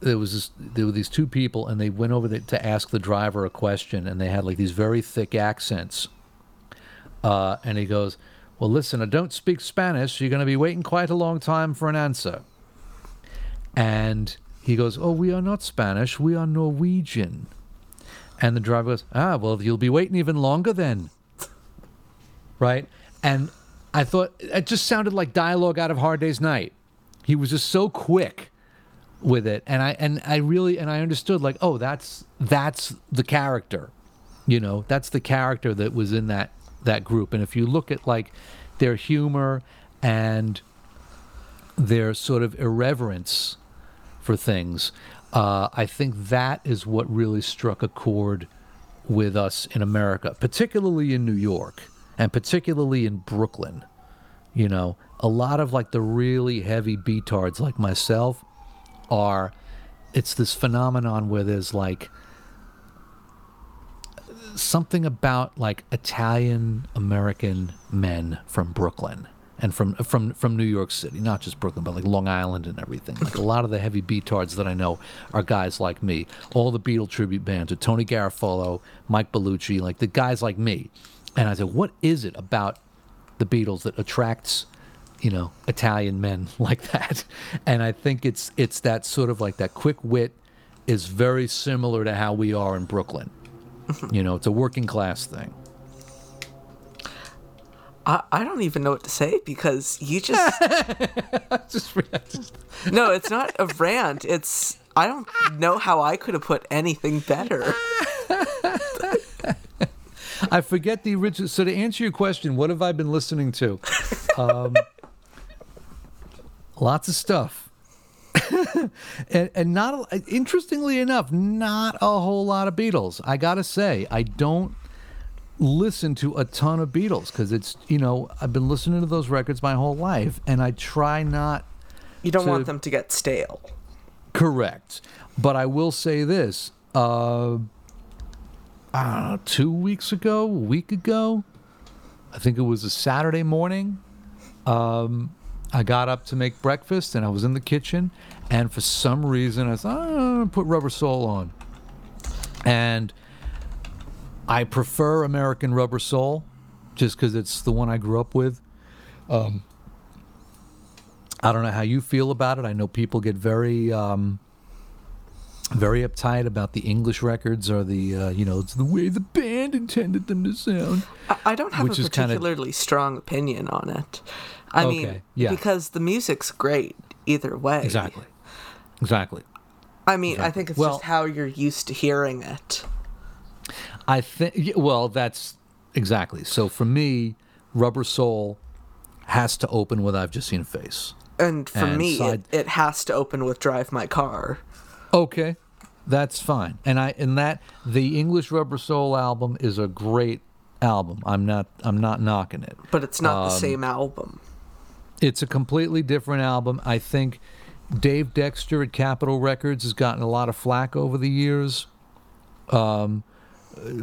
there was this, there were these two people and they went over there to ask the driver a question and they had like these very thick accents uh, and he goes, Well, listen, I don't speak Spanish. You're going to be waiting quite a long time for an answer. And he goes, Oh, we are not Spanish. We are Norwegian. And the driver goes, Ah, well, you'll be waiting even longer then. Right? And I thought it just sounded like dialogue out of Hard Day's Night. He was just so quick with it. And i and i really and i understood like oh that's that's the character you know that's the character that was in that that group. And if you look at like their humor and their sort of irreverence for things uh, i think that is what really struck a chord with us in america particularly in new york and particularly in brooklyn. You know a lot of like the really heavy beatards like myself are it's this phenomenon where there's like something about like Italian American men from Brooklyn and from from from New York City, not just Brooklyn, but like Long Island and everything. Like a lot of the heavy beatards that I know are guys like me. All the Beatle tribute bands are Tony Garofalo, Mike Bellucci, like the guys like me. And I said, what is it about the Beatles that attracts, you know, Italian men like that? And I think it's it's that sort of like that quick wit is very similar to how we are in Brooklyn. You know, it's a working class thing. I, I don't even know what to say because you just Just, just no, it's not a rant. It's I don't know how I could have put anything better. I forget the original. So to answer your question, what have I been listening to? Um, lots of stuff, and, and not interestingly enough, not a whole lot of Beatles. I gotta say, I don't listen to a ton of Beatles because it's you know I've been listening to those records my whole life, and I try not You don't So- want them to get stale. Correct. But I will say this. Uh, I don't know, two weeks ago, a week ago, I think it was a Saturday morning. Um, I got up to make breakfast and I was in the kitchen. And for some reason, I thought, oh, I'm going to put Rubber Soul on. And I prefer American Rubber Soul just because it's the one I grew up with. Um, I don't know how you feel about it. I know people get very, um, very uptight about the English records or the, uh, you know, it's the way the band intended them to sound. I, don't have a is kinda- particularly strong opinion on it. I Okay, mean, yeah. because the music's great either way. Exactly. Exactly. I mean, I think it's Well- just how you're used to hearing it. I think, well, that's exactly. So for me, Rubber Soul has to open with I've Just Seen a Face. And for And me, side- it, it has to open with Drive My Car. Okay, that's fine. And I and that the English Rubber Soul album is a great album. I'm not I'm not knocking it. But it's not Um, the same album. It's a completely different album. I think Dave Dexter at Capitol Records has gotten a lot of flack over the years. Um,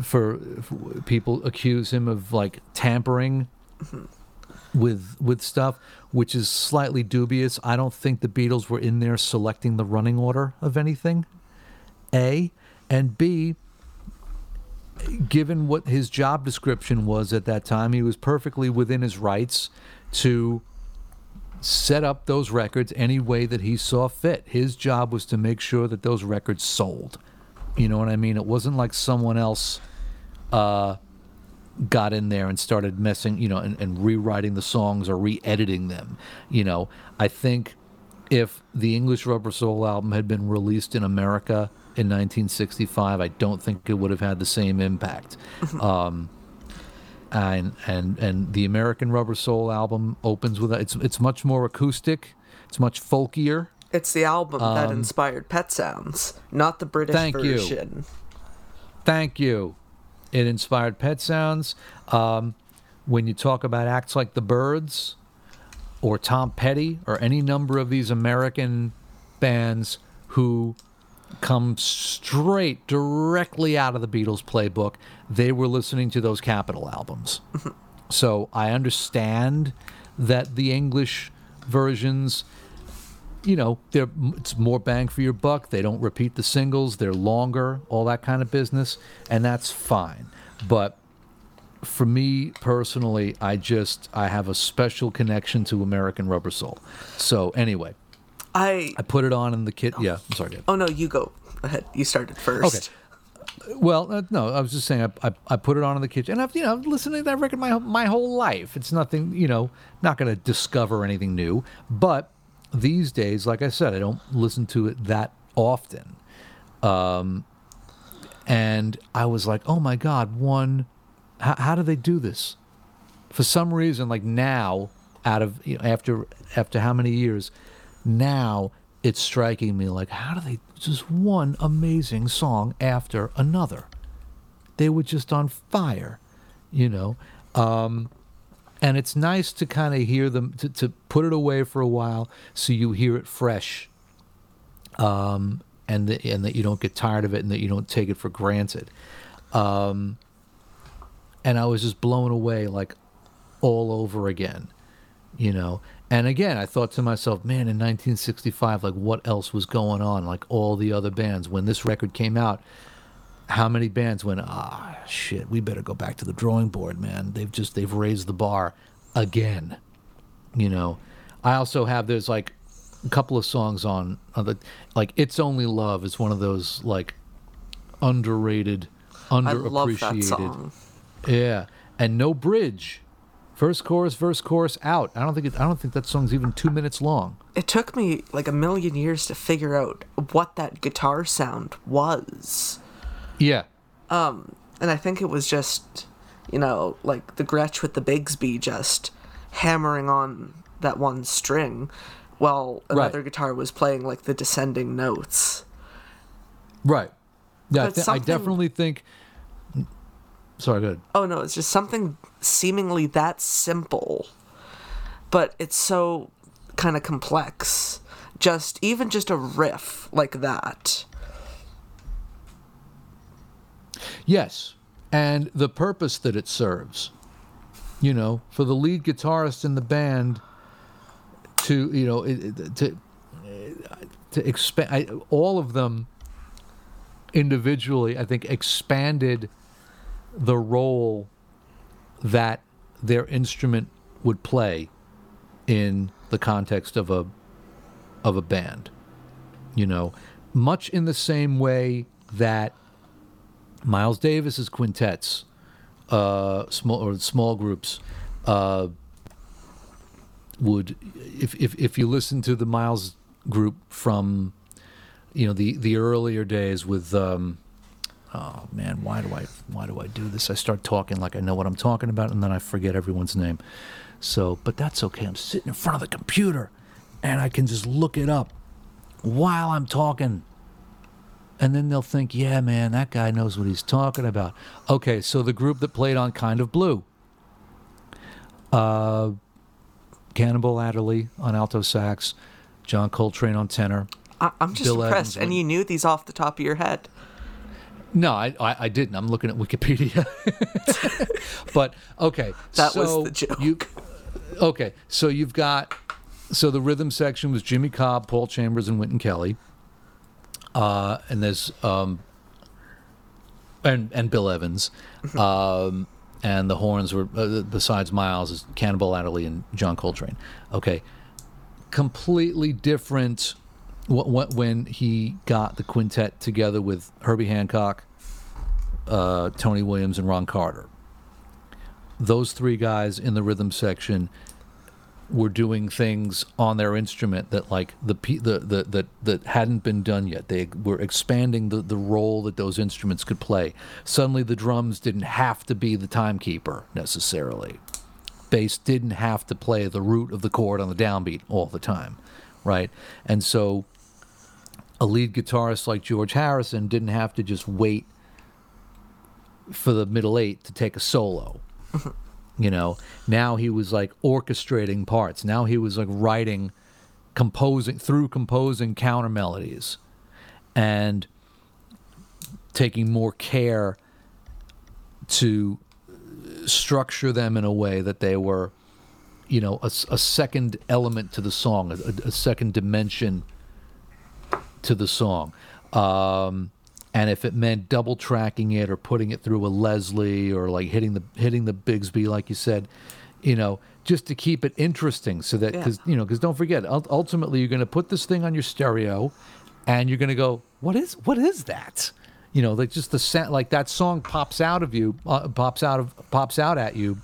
for, for people accuse him of like tampering with with stuff, which is slightly dubious. I don't think the Beatles were in there selecting the running order of anything. A and B. Given what his job description was at that time, he was perfectly within his rights to set up those records any way that he saw fit. His job was to make sure that those records sold. You know what I mean? It wasn't like someone else uh, got in there and started messing, you know, and, and rewriting the songs or re-editing them. You know, I think if the English Rubber Soul album had been released in America in 1965, I don't think it would have had the same impact. um, and and and the American Rubber Soul album opens with it's it's much more acoustic, it's much folkier. It's the album that inspired Pet Sounds, not the British Um, Thank you. Thank you. It inspired Pet Sounds. Um, when you talk about acts like the Byrds or Tom Petty or any number of these American bands who come straight directly out of the Beatles playbook, they were listening to those Capitol albums. so I understand that the English versions you know, they're it's more bang for your buck. They don't repeat the singles. They're longer, all that kind of business, and that's fine. But for me personally, I just I have a special connection to American Rubber Soul. So anyway, I I put it on in the kit. Yeah, I'm sorry. Dave. oh no, you go ahead. You started first. Okay. Well, uh, no, I was just saying I, I, I put it on in the kitchen, and I've you know I've listened to that record my my whole life. It's nothing, you know, not going to discover anything new. But these days, like I said, I don't listen to it that often. Um, and I was like, oh my god, one, how, how do they do this? For some reason, like now, out of you know, after after how many years, now it's striking me like how do they just one amazing song after another? They were just on fire, you know. Um, and it's nice to kind of hear them to, to put it away for a while so you hear it fresh um, and that and that you don't get tired of it and that you don't take it for granted um, and i was just blown away like all over again you know. And again, I thought to myself, man, in 1965, like what else was going on? Like all the other bands. When this record came out, how many bands went, ah, shit, we better go back to the drawing board, man. They've just they've raised the bar again, you know. I also have there's like a couple of songs on, on the like "It's Only Love" is one of those like underrated, I love that underappreciated. song. Yeah, and no bridge. First chorus, verse chorus out. I don't think it, I don't think that song's even two minutes long. It took me like a million years to figure out what that guitar sound was. Yeah, Um, And I think it was just, you know, like the Gretsch with the Bigsby just hammering on that one string while another guitar was playing like the descending notes. right. Yeah, thi- I definitely think. Sorry, good. Oh no, it's just something seemingly that simple, but it's so kind of complex. Just even just a riff like that. Yes, and the purpose that it serves. You know, for the lead guitarist in the band to you know to uh, to expand all of them individually. I think expanded the role that their instrument would play in the context of a of a band. You know, much in the same way that Miles Davis's quintets, uh, small or small groups, uh, would if, if if you listen to the Miles group from, you know the the earlier days with, um, oh man, why do I why do I do this? I start talking like I know what I'm talking about, and then I forget everyone's name. So, but that's okay. I'm sitting in front of the computer, and I can just look it up while I'm talking and then they'll think, yeah, man, that guy knows what he's talking about. Okay, so the group that played on Kind of Blue, uh, Cannonball Adderley on alto sax, John Coltrane on tenor. I- I'm just Bill impressed, and you knew these off the top of your head. No, I, I, I didn't. I'm looking at Wikipedia. but okay, That was so the joke. You, okay, so you've got so the rhythm section was Jimmy Cobb, Paul Chambers, and Wynton Kelly. Uh, and there's um, and and Bill Evans, um, and the horns were uh, besides Miles is Cannonball Adderley and John Coltrane. Okay, completely different. Wh- wh- When he got the quintet together with Herbie Hancock, uh, Tony Williams, and Ron Carter, those three guys in the rhythm section were doing things on their instrument that like the the, the that that hadn't been done yet. They were expanding the the role that those instruments could play. Suddenly, the drums didn't have to be the timekeeper necessarily. Bass didn't have to play the root of the chord on the downbeat all the time, right? And so, a lead guitarist like George Harrison didn't have to just wait for the middle eight to take a solo you know? Now he was like orchestrating parts. Now he was like writing composing through composing counter melodies and taking more care to structure them in a way that they were you know a second element to the song a, a second dimension to the song um, and if it meant double tracking it or putting it through a Leslie or like hitting the hitting the Bigsby like you said you know just to keep it interesting so that Yeah. because you know because don't forget ultimately you're going to put this thing on your stereo and you're going to go what is what is that you know like just the sound like that song pops out of you uh, pops out of pops out at you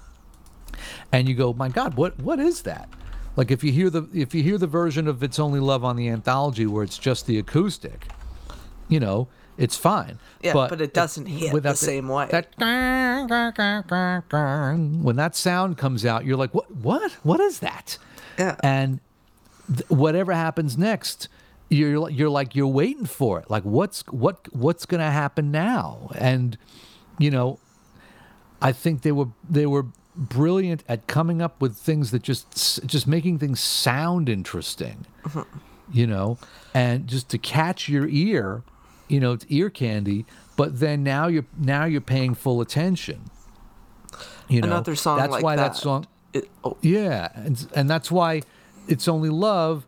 and you go, "My God, what what is that?" Like if you hear the if you hear the version of "It's Only Love" on the anthology where it's just the acoustic, you know, it's fine. Yeah, but it doesn't hit the without same way. That when that sound comes out, you're like, "What? What? What is that?" Yeah. And th- whatever happens next, you're you're like you're waiting for it. Like what's what what's going to happen now? And you know, I think they were they were brilliant at coming up with things that just just making things sound interesting. Mm-hmm. You know, and just to catch your ear, you know, it's ear candy, but then now you're now you're paying full attention. You know, Another song that's like why that that. song It, oh, Yeah, and and that's why it's only love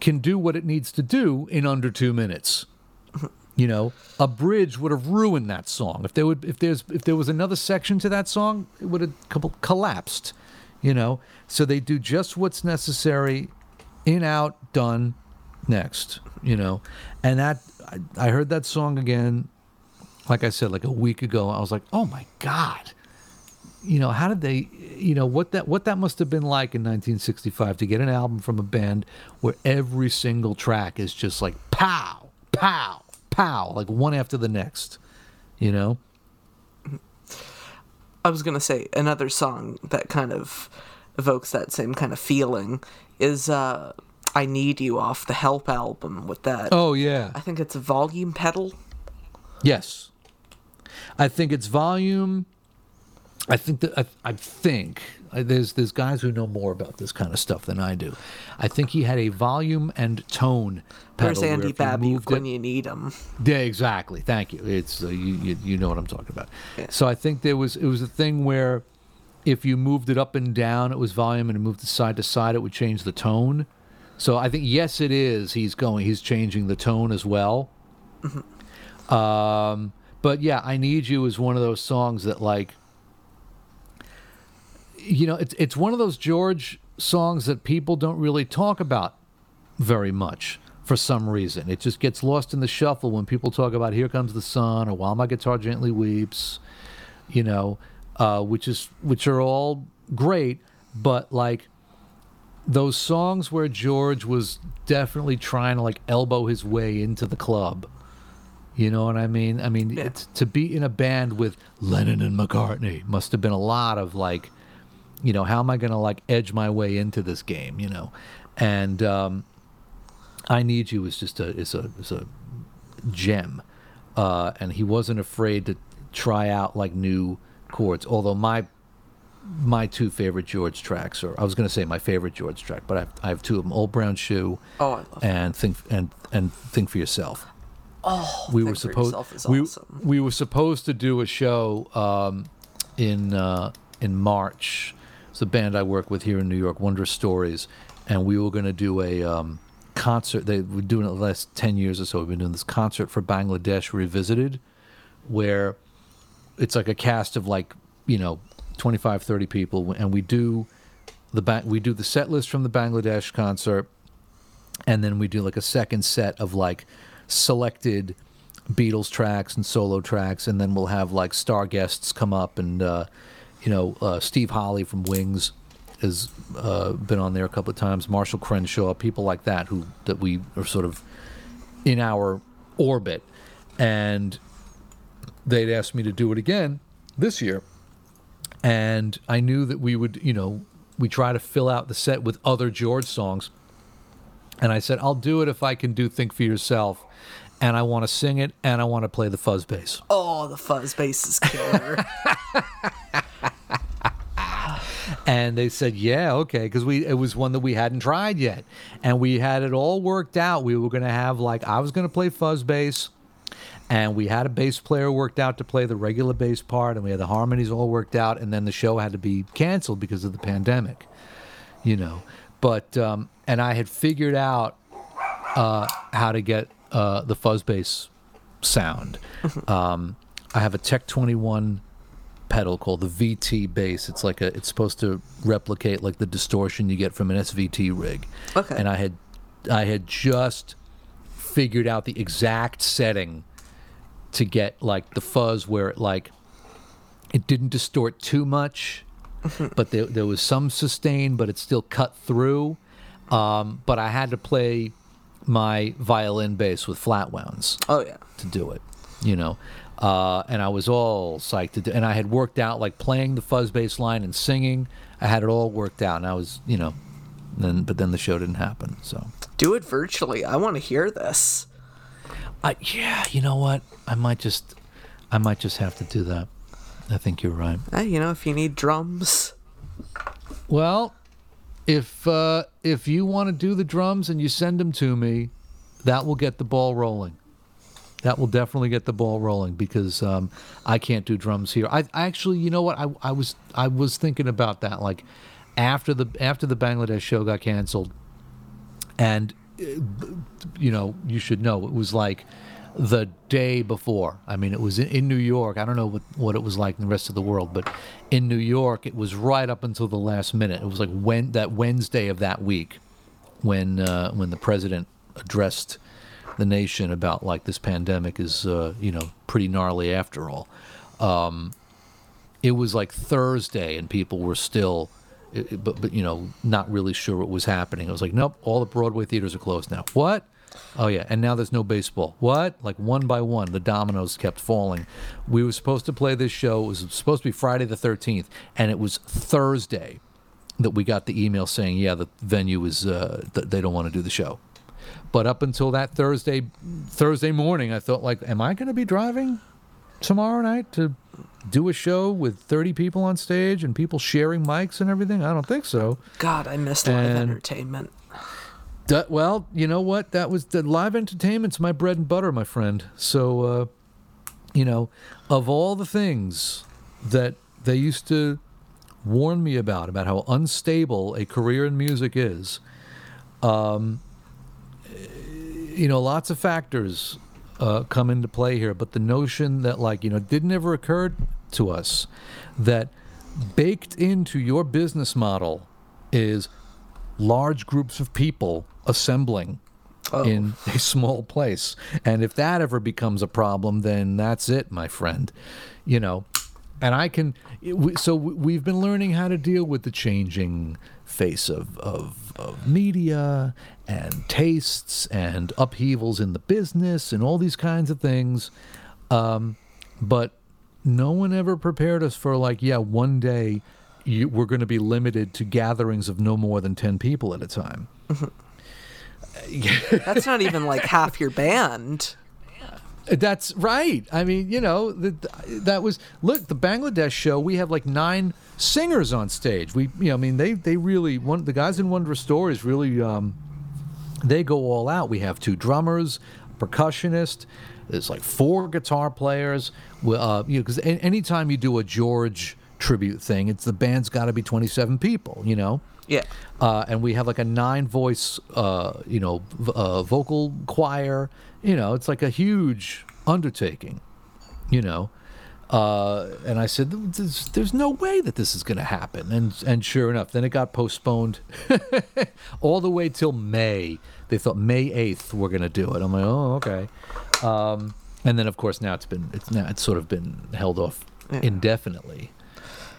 can do what it needs to do in under two minutes. You know, a bridge would have ruined that song. If there would, if there's, if there was another section to that song, it would have collapsed. You know, so they do just what's necessary, in out done, next. You know, and that I, I heard that song again, like I said, like a week ago. I was like, oh my god, you know how did they you know what that what that must have been like in 1965 to get an album from a band where every single track is just like pow pow pow like one after the next you know I was gonna say another song that kind of evokes that same kind of feeling is uh, "I Need You" off the Help album. With that, oh yeah I think it's a volume pedal. yes i think it's volume i think that i, I think there's there's guys who know more about this kind of stuff than i do i think he had a volume and tone pedal Where's Andy you when you need him? Yeah, exactly. Thank you. It's uh, you, you you know what I'm talking about. Yeah. So I think there was it was a thing where if you moved it up and down, it was volume, and it moved it side to side, it would change the tone. So I think yes, it is. He's going. He's changing the tone as well. Um, but yeah, I need you is one of those songs that like. You know, it's it's one of those George songs that people don't really talk about very much for some reason. It just gets lost in the shuffle when people talk about "Here Comes the Sun" or "While My Guitar Gently Weeps," you know, uh, which is which are all great, but like those songs where George was definitely trying to like elbow his way into the club. You know what I mean? I mean, Yeah. it's, to be in a band with Lennon and McCartney must have been a lot of like, you know, how am I going to like edge my way into this game? You know, and um, I Need You is just a is a is a gem, uh, and he wasn't afraid to try out like new chords. Although my my two favorite George tracks or I was going to say my favorite George track, but I have, I have two of them: Old Brown Shoe Oh, and think and and think for yourself. Oh, We Think were for supposed Yourself is we awesome. we were supposed to do a show um, in uh, in March. It's a band I work with here in New York, Wondrous Stories, and we were going to do a um, concert. They were doing it the last ten years or so. We've been doing this concert for Bangladesh Revisited, where it's like a cast of like you know 25 30 people and we do the ba- we do the set list from the Bangladesh concert and then we do like a second set of like selected Beatles tracks and solo tracks and then we'll have like star guests come up and uh, you know uh, Steve Holley from Wings has uh, been on there a couple of times Marshall Crenshaw people like that who that we are sort of in our orbit and they'd asked me to do it again this year and I knew that we would, you know, we try to fill out the set with other George songs. And I said, I'll do it if I can do Think for Yourself. And I want to sing it and I want to play the fuzz bass. Oh, the fuzz bass is killer. And they said, "Yeah, okay," because we it was one that we hadn't tried yet, and we had it all worked out. We were going to have like I was going to play fuzz bass, and we had a bass player worked out to play the regular bass part, and we had the harmonies all worked out, and then the show had to be canceled because of the pandemic, you know. But um, and I had figured out uh, how to get uh, the fuzz bass sound. um, I have a Tech Twenty One pedal called the VT bass. It's like a it's supposed to replicate like the distortion you get from an SVT rig. Okay. And I had I had just figured out the exact setting to get like the fuzz where it like it didn't distort too much, but there there was some sustain, but it still cut through. Um, but I had to play my violin bass with flat wounds oh yeah. to do it, you know. Uh, and I was all psyched to do, and I had worked out like playing the fuzz bass line and singing. I had it all worked out, and I was, you know, then but then the show didn't happen. So, Do it virtually. I want to hear this. I yeah, you know what? I might just, I might just have to do that. I think you're right. Hey, you know, if you need drums. Well, if uh, if you want to do the drums and you send them to me, that will get the ball rolling. That will definitely get the ball rolling because um, I can't do drums here. I, I actually, you know what? I, I was I was thinking about that. Like after the after the Bangladesh show got canceled, and uh, you know you should know it was like the day before. I mean, it was in, in New York. I don't know what, what it was like in the rest of the world, but in New York, it was right up until the last minute. It was like when that Wednesday of that week when uh, when the president addressed the nation about like this pandemic is uh, you know pretty gnarly after all. Um, it was like Thursday, and people were still, it- but but you know not really sure what was happening. It was like, nope, all the Broadway theaters are closed now. What? Oh yeah, and now there's no baseball. What? Like one by one, the dominoes kept falling. We were supposed to play this show. It was supposed to be Friday the 13th, and it was Thursday that we got the email saying, yeah, the venue is uh, th- they don't want to do the show. But up until that Thursday Thursday morning, I thought like, am I going to be driving tomorrow night to do a show with 30 people on stage and people sharing mics and everything? I don't think so. God, I missed live And- entertainment. Du- well, you know what? That was the live entertainment's my bread and butter, my friend. So, uh, you know, of all the things that they used to warn me about, about how unstable a career in music is, um, you know, lots of factors uh, come into play here. But the notion that, like, you know, it didn't ever occur to us that baked into your business model is large groups of people assembling in a small place. And if that ever becomes a problem, then that's it, my friend. You know, and I can. So we've been learning how to deal with the changing face of, of, of media and tastes and upheavals in the business and all these kinds of things. Um, but no one ever prepared us for like, yeah, one day you, we're going to be limited to gatherings of no more than 10 people at a time. That's not even like half your band. That's right. I mean, you know, that that was look the Bangladesh show. We have like nine singers on stage. We, you know, I mean, they they really one the guys in Wondrous Stories really um, they go all out. We have two drummers, percussionist. There's like four guitar players. Uh, you know, because anytime you do a George tribute thing, it's the band's got to be 27 people. You know. Yeah. uh, and we have like a nine voice, uh, you know, v- uh, vocal choir. You know, it's like a huge undertaking. You know, uh, and I said, there's, "There's no way that this is going to happen." And and sure enough, then it got postponed all the way till May. They thought May eighth we're going to do it. I'm like, oh, okay. Um, and then of course now it's been it's now it's sort of been held off indefinitely.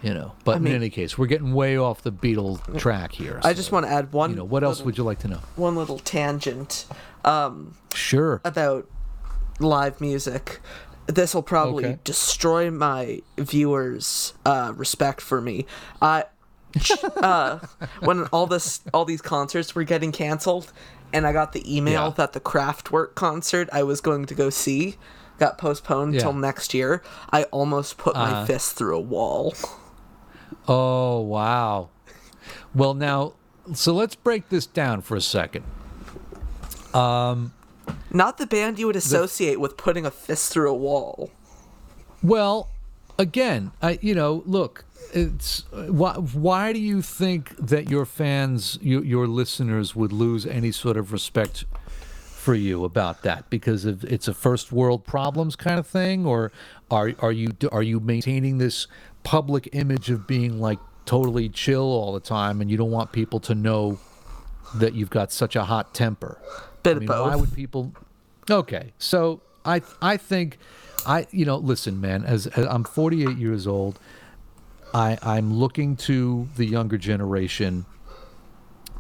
You know, but mean- in any case, we're getting way off the Beatles track here. I just want to add one. you know, what else would you like to know? One little tangent um, Sure. about live music. This will probably Okay. destroy my viewers' uh, respect for me. I uh, when all this all these concerts were getting canceled, and I got the email Yeah. that the Kraftwerk concert I was going to go see got postponed Yeah. till next year. I almost put my Uh-huh. fist through a wall. Oh, wow. Well, now, so let's break this down for a second. Um, Not the band you would associate with putting a fist through a wall. Well, again, I you know, look, it's why why do you think that your fans, your, your listeners would lose any sort of respect for you about that because of it's a first world problems kind of thing or are are you are you maintaining this public image of being like totally chill all the time and you don't want people to know that you've got such a hot temper? Bit I mean, why would people? Okay, so I I think I you know listen, man. As, as I'm 48 years old, I I'm looking to the younger generation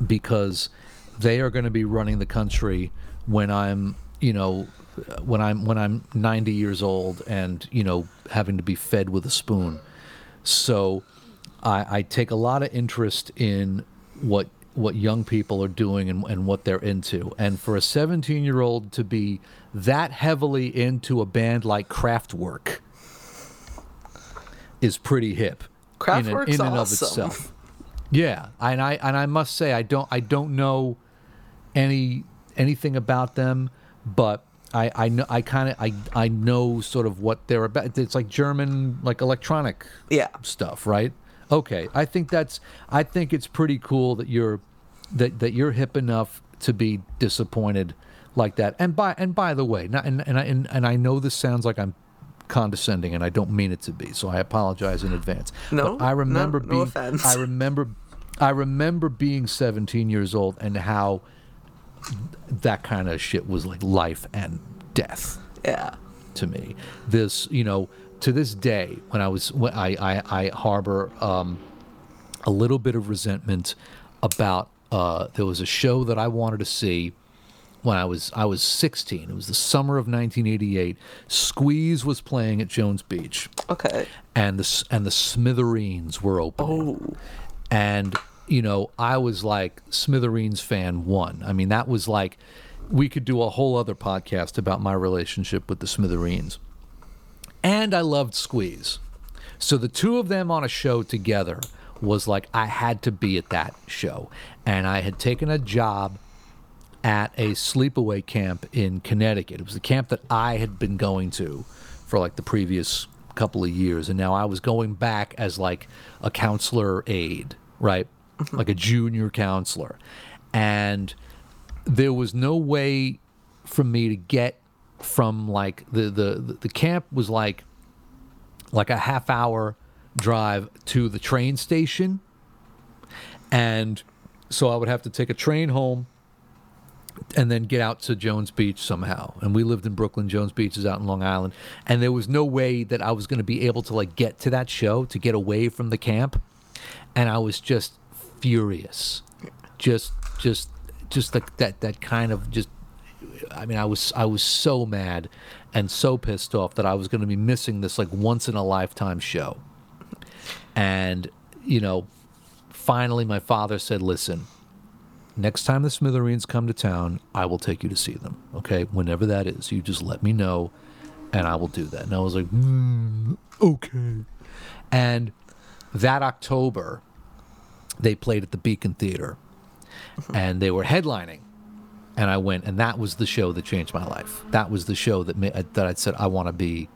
because they are going to be running the country when I'm you know when I'm when I'm 90 years old and you know having to be fed with a spoon. So I, I take a lot of interest in what what young people are doing and, and what they're into. And for a 17 year old to be that heavily into a band like Kraftwerk is pretty hip. in and- Kraftwerk's in and of awesome. itself. Yeah, and I and I must say I don't I don't know any anything about them, but I I know I kind of I I know sort of what they're about. It's like German like electronic Yeah. stuff, right? Okay, I think that's I think it's pretty cool that you're that that you're hip enough to be disappointed like that. And by and by the way, not, and and I and, and I know this sounds like I'm condescending and I don't mean it to be, so I apologize in advance. No, but I no- remember no being offense. I remember I remember being 17 years old and how that kind of shit was like life and death Yeah. to me. This, you know, to this day, when I was, when I, I, I harbor um, a little bit of resentment about. Uh, there was a show that I wanted to see when I was I was 16. It was the summer of 1988. Squeeze was playing at Jones Beach, Okay. and the and the Smithereens were open Oh. and you know i was like smithereens fan one i mean that was like we could do a whole other podcast about my relationship with the smithereens and i loved squeeze so the two of them on a show together was like i had to be at that show and i had taken a job at a sleepaway camp in Connecticut. It was the camp that I had been going to for like the previous couple of years, and now I was going back as like a counselor aide, right? Mm-hmm. like a junior counselor. And there was no way for me to get from like the the the camp was like like a half hour drive to the train station and so I would have to take a train home and then get out to Jones Beach somehow. And we lived in Brooklyn. Jones Beach is out in Long Island, and there was no way that I was going to be able to like get to that show to get away from the camp. And I was just furious, just just just like that that kind of just. I mean, I was I was so mad and so pissed off that I was going to be missing this like once in a lifetime show. And you know, finally, my father said, "Listen." next time the Smithereens come to town, I will take you to see them. Okay, whenever that is, you just let me know, and I will do that. And I was like, mm, okay. And that October, they played at the Beacon Theater, and they were headlining. And I went, and that was the show that changed my life. That was the show that ma- uh, that I said I want to be,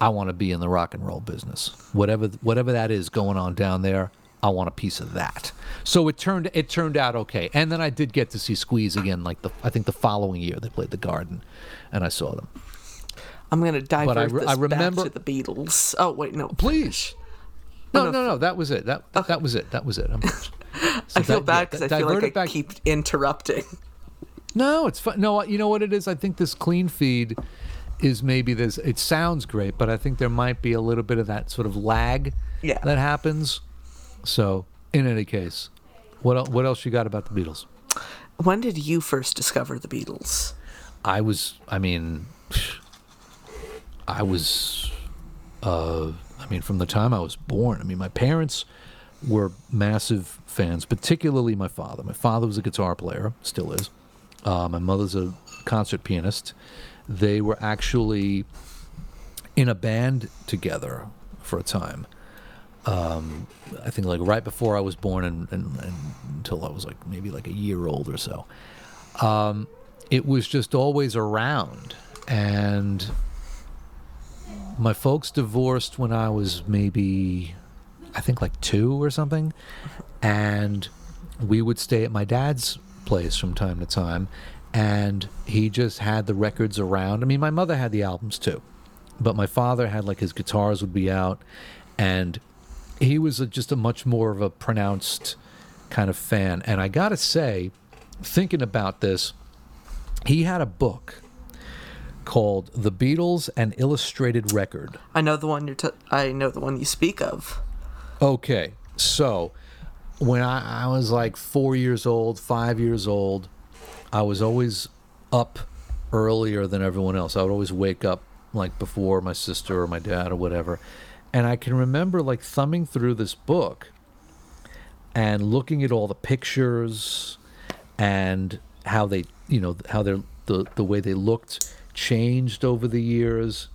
I want to be in the rock and roll business. Whatever whatever that is going on down there, I want a piece of that. So it turned it turned out okay. And then I did get to see Squeeze again, like the I think the following year they played the Garden, and I saw them. I'm gonna divert I re- this I remember- back to the Beatles. Oh wait, no. Please. No, no. no, no. That was it. That that was it. That was it. I'm, I feel that- bad because I feel like I back- keep interrupting. No, it's fun. No, you know what it is? I think this clean feed is maybe this. It sounds great, but I think there might be a little bit of that sort of lag Yeah. that happens. So, in any case, what el- what else you got about the Beatles? When did you first discover the Beatles? I was. I mean, I was. Uh, I mean, from the time I was born. I mean, my parents were massive fans, particularly my father. My father was a guitar player, still is. Uh, my mother's a concert pianist. They were actually in a band together for a time. Um, I think like right before I was born and, and, and until I was like maybe like a year old or so. Um, it was just always around. And my folks divorced when I was maybe, I think like two or something. And we would stay at my dad's place from time to time. And he just had the records around. I mean, my mother had the albums too. But my father had like his guitars would be out. And he was a, just a much more of a pronounced kind of fan. And I got to say, thinking about this, he had a book called The Beatles an Illustrated Record. I know the one you're. T- I know the one you speak of. Okay, so when I, I was like four years old, five years old, I was always up earlier than everyone else. I would always wake up like before my sister or my dad or whatever. And I can remember like thumbing through this book and looking at all the pictures and how they, you know, how they're, the, the way they looked changed over the years.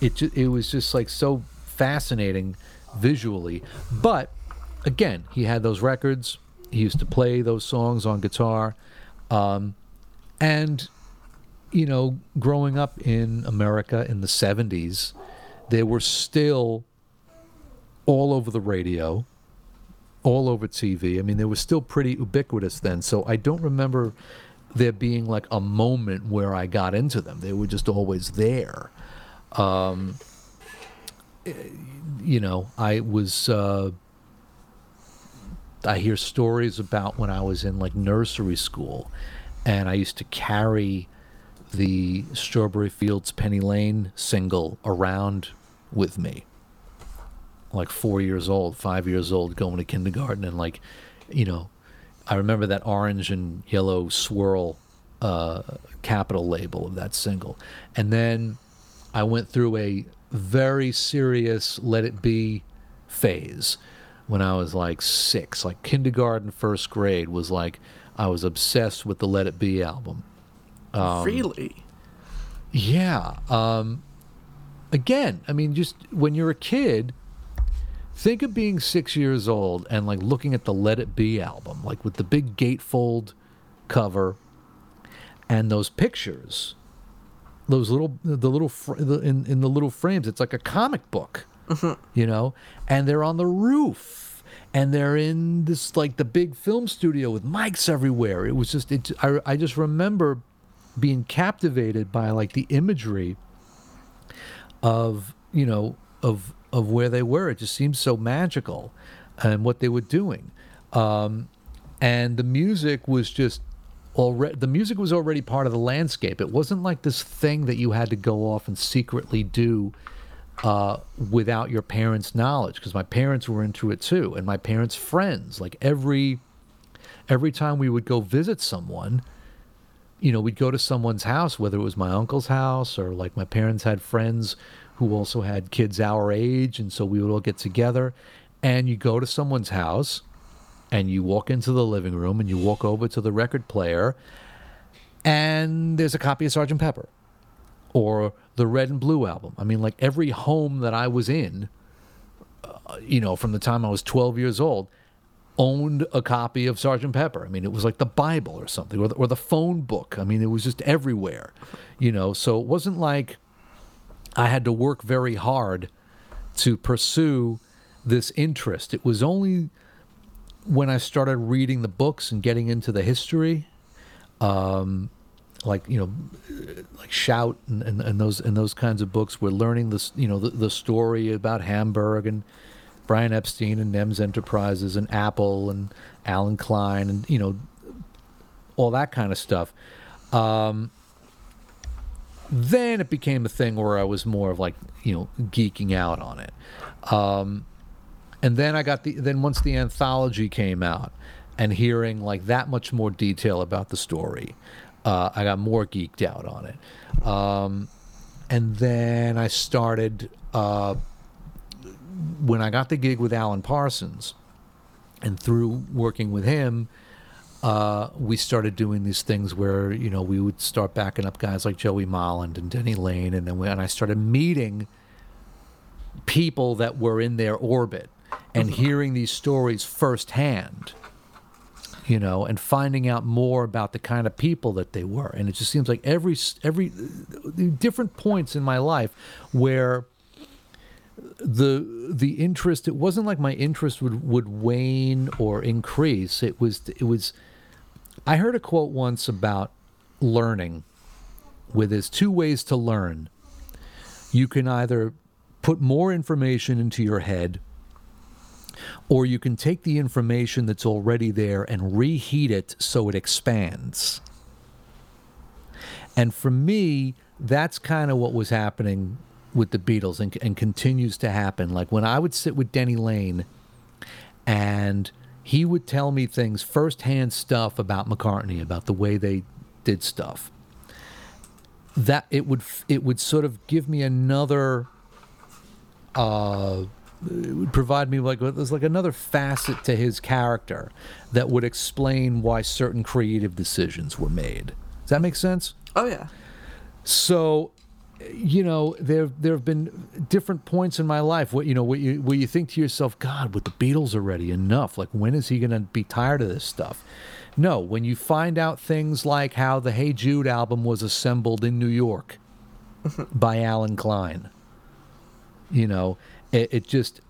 It, it was just like so fascinating visually. But again, he had those records. He used to play those songs on guitar. Um, and, you know, growing up in America in the 70s, they were still all over the radio, all over TV. I mean, they were still pretty ubiquitous then. So I don't remember there being like a moment where I got into them. They were just always there. Um, eh, you know, I was. Uh, I hear stories about when I was in like nursery school, and I used to carry the Strawberry Fields Penny Lane single around with me. Like four years old, five years old, going to kindergarten, and like, you know, I remember that orange and yellow swirl uh, Capitol label of that single. And then I went through a very serious Let It Be phase when I was like six, like kindergarten, first grade was like I was obsessed with the Let It Be album. Um, really? Yeah. Um, again, I mean, just when you're a kid, think of being six years old and like looking at the Let It Be album, like with the big gatefold cover and those pictures, those little the little fr- the, in in the little frames. It's like a comic book, mm-hmm. you know, and they're on the roof. And they're in this like the big film studio with mics everywhere. It was just it. I, I just remember being captivated by like the imagery of you know of of where they were. It just seemed so magical, and what they were doing, um, and the music was just already. The music was already part of the landscape. It wasn't like this thing that you had to go off and secretly do uh, without your parents' knowledge, because my parents were into it too, and my parents' friends. Like every every time we would go visit someone you know, we'd go to someone's house, whether it was my uncle's house or like my parents had friends who also had kids our age. And so we would all get together. And you go to someone's house and you walk into the living room and you walk over to the record player and there's a copy of Sergeant Pepper or the Red and Blue album. I mean, like every home that I was in, uh, you know, from the time I was 12 years old, owned a copy of Sergeant Pepper. I mean, it was like the Bible or something, or the, or the phone book. I mean, it was just everywhere, you know. So it wasn't like I had to work very hard to pursue this interest. It was only when I started reading the books and getting into the history, um, like you know, like Shout and, and, and, those and those kinds of books, we're learning this, you know, the, the story about Hamburg and Brian Epstein and NEMS Enterprises and Apple and Allen Klein and you know all that kind of stuff. Um, then it became a thing where I was more of like you know geeking out on it. Um, and then I got the then once the anthology came out and hearing like that much more detail about the story, uh, I got more geeked out on it. Um, and then I started. Uh, when I got the gig with Alan Parsons, and through working with him, uh, we started doing these things where you know we would start backing up guys like Joey Molland and Denny Laine, and then we, and I started meeting people that were in their orbit and mm-hmm. hearing these stories firsthand you know, and finding out more about the kind of people that they were. And it just seems like every every different points in my life where the the interest it wasn't like my interest would would wane or increase it was it was i heard a quote once about learning with there's two ways to learn you can either put more information into your head or you can take the information that's already there and reheat it so it expands and for me that's kind of what was happening with the Beatles and, and continues to happen. Like when I would sit with Denny Laine and he would tell me things, firsthand stuff about McCartney, about the way they did stuff. That it would it would sort of give me another uh, Uh, would provide me like there's like another facet to his character that would explain why certain creative decisions were made. Does that make sense? Oh yeah. So you know, there there have been different points in my life where you know where you where you think to yourself, God, with the Beatles already enough. Like, when is he going to be tired of this stuff? No, when you find out things like how the Hey Jude album was assembled in New York by Allen Klein, you know, it, it just,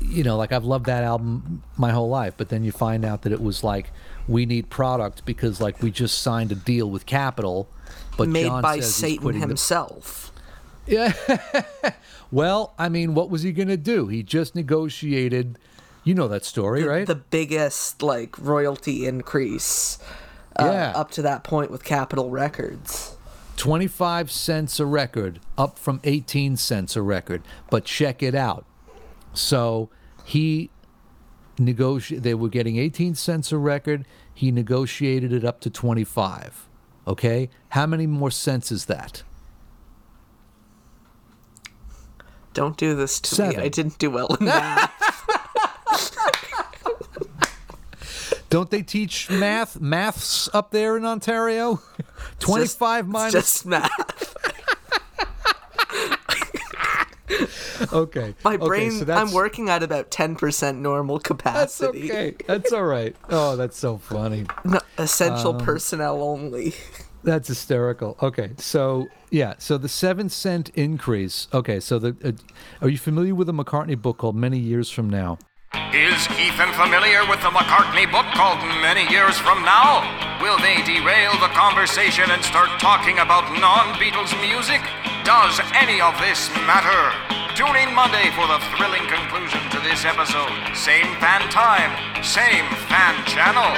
you know, like I've loved that album my whole life, but then you find out that it was like, we need product because like we just signed a deal with Capitol, but Made John by says he's Satan quitting the- himself. well, I mean, what was he going to do? He just negotiated. You know that story, right? The biggest like royalty increase uh, Yeah. up to that point with Capitol Records. 25 cents a record, up from 18 cents a record. But check it out. So he negotiated, they were getting 18 cents a record. He negotiated it up to 25. Okay? How many more cents is that? Don't do this to Seven. me. I didn't do well in math. Don't they teach math, maths up there in Ontario? 25 minus. just math. okay. My brain. okay, so I'm working at about ten percent normal capacity. That's okay. That's all right. Oh, that's so funny. No, essential Um, personnel only. That's hysterical. Okay, so yeah, so the seven cent increase. Okay, so the uh, are you familiar with a McCartney book called Many Years from Now? Is Ethan familiar with the McCartney book called Many Years From Now? Will they derail the conversation and start talking about non Beatles music? Does any of this matter? Tune in Monday for the thrilling conclusion to this episode. Same fan time, same fan channel.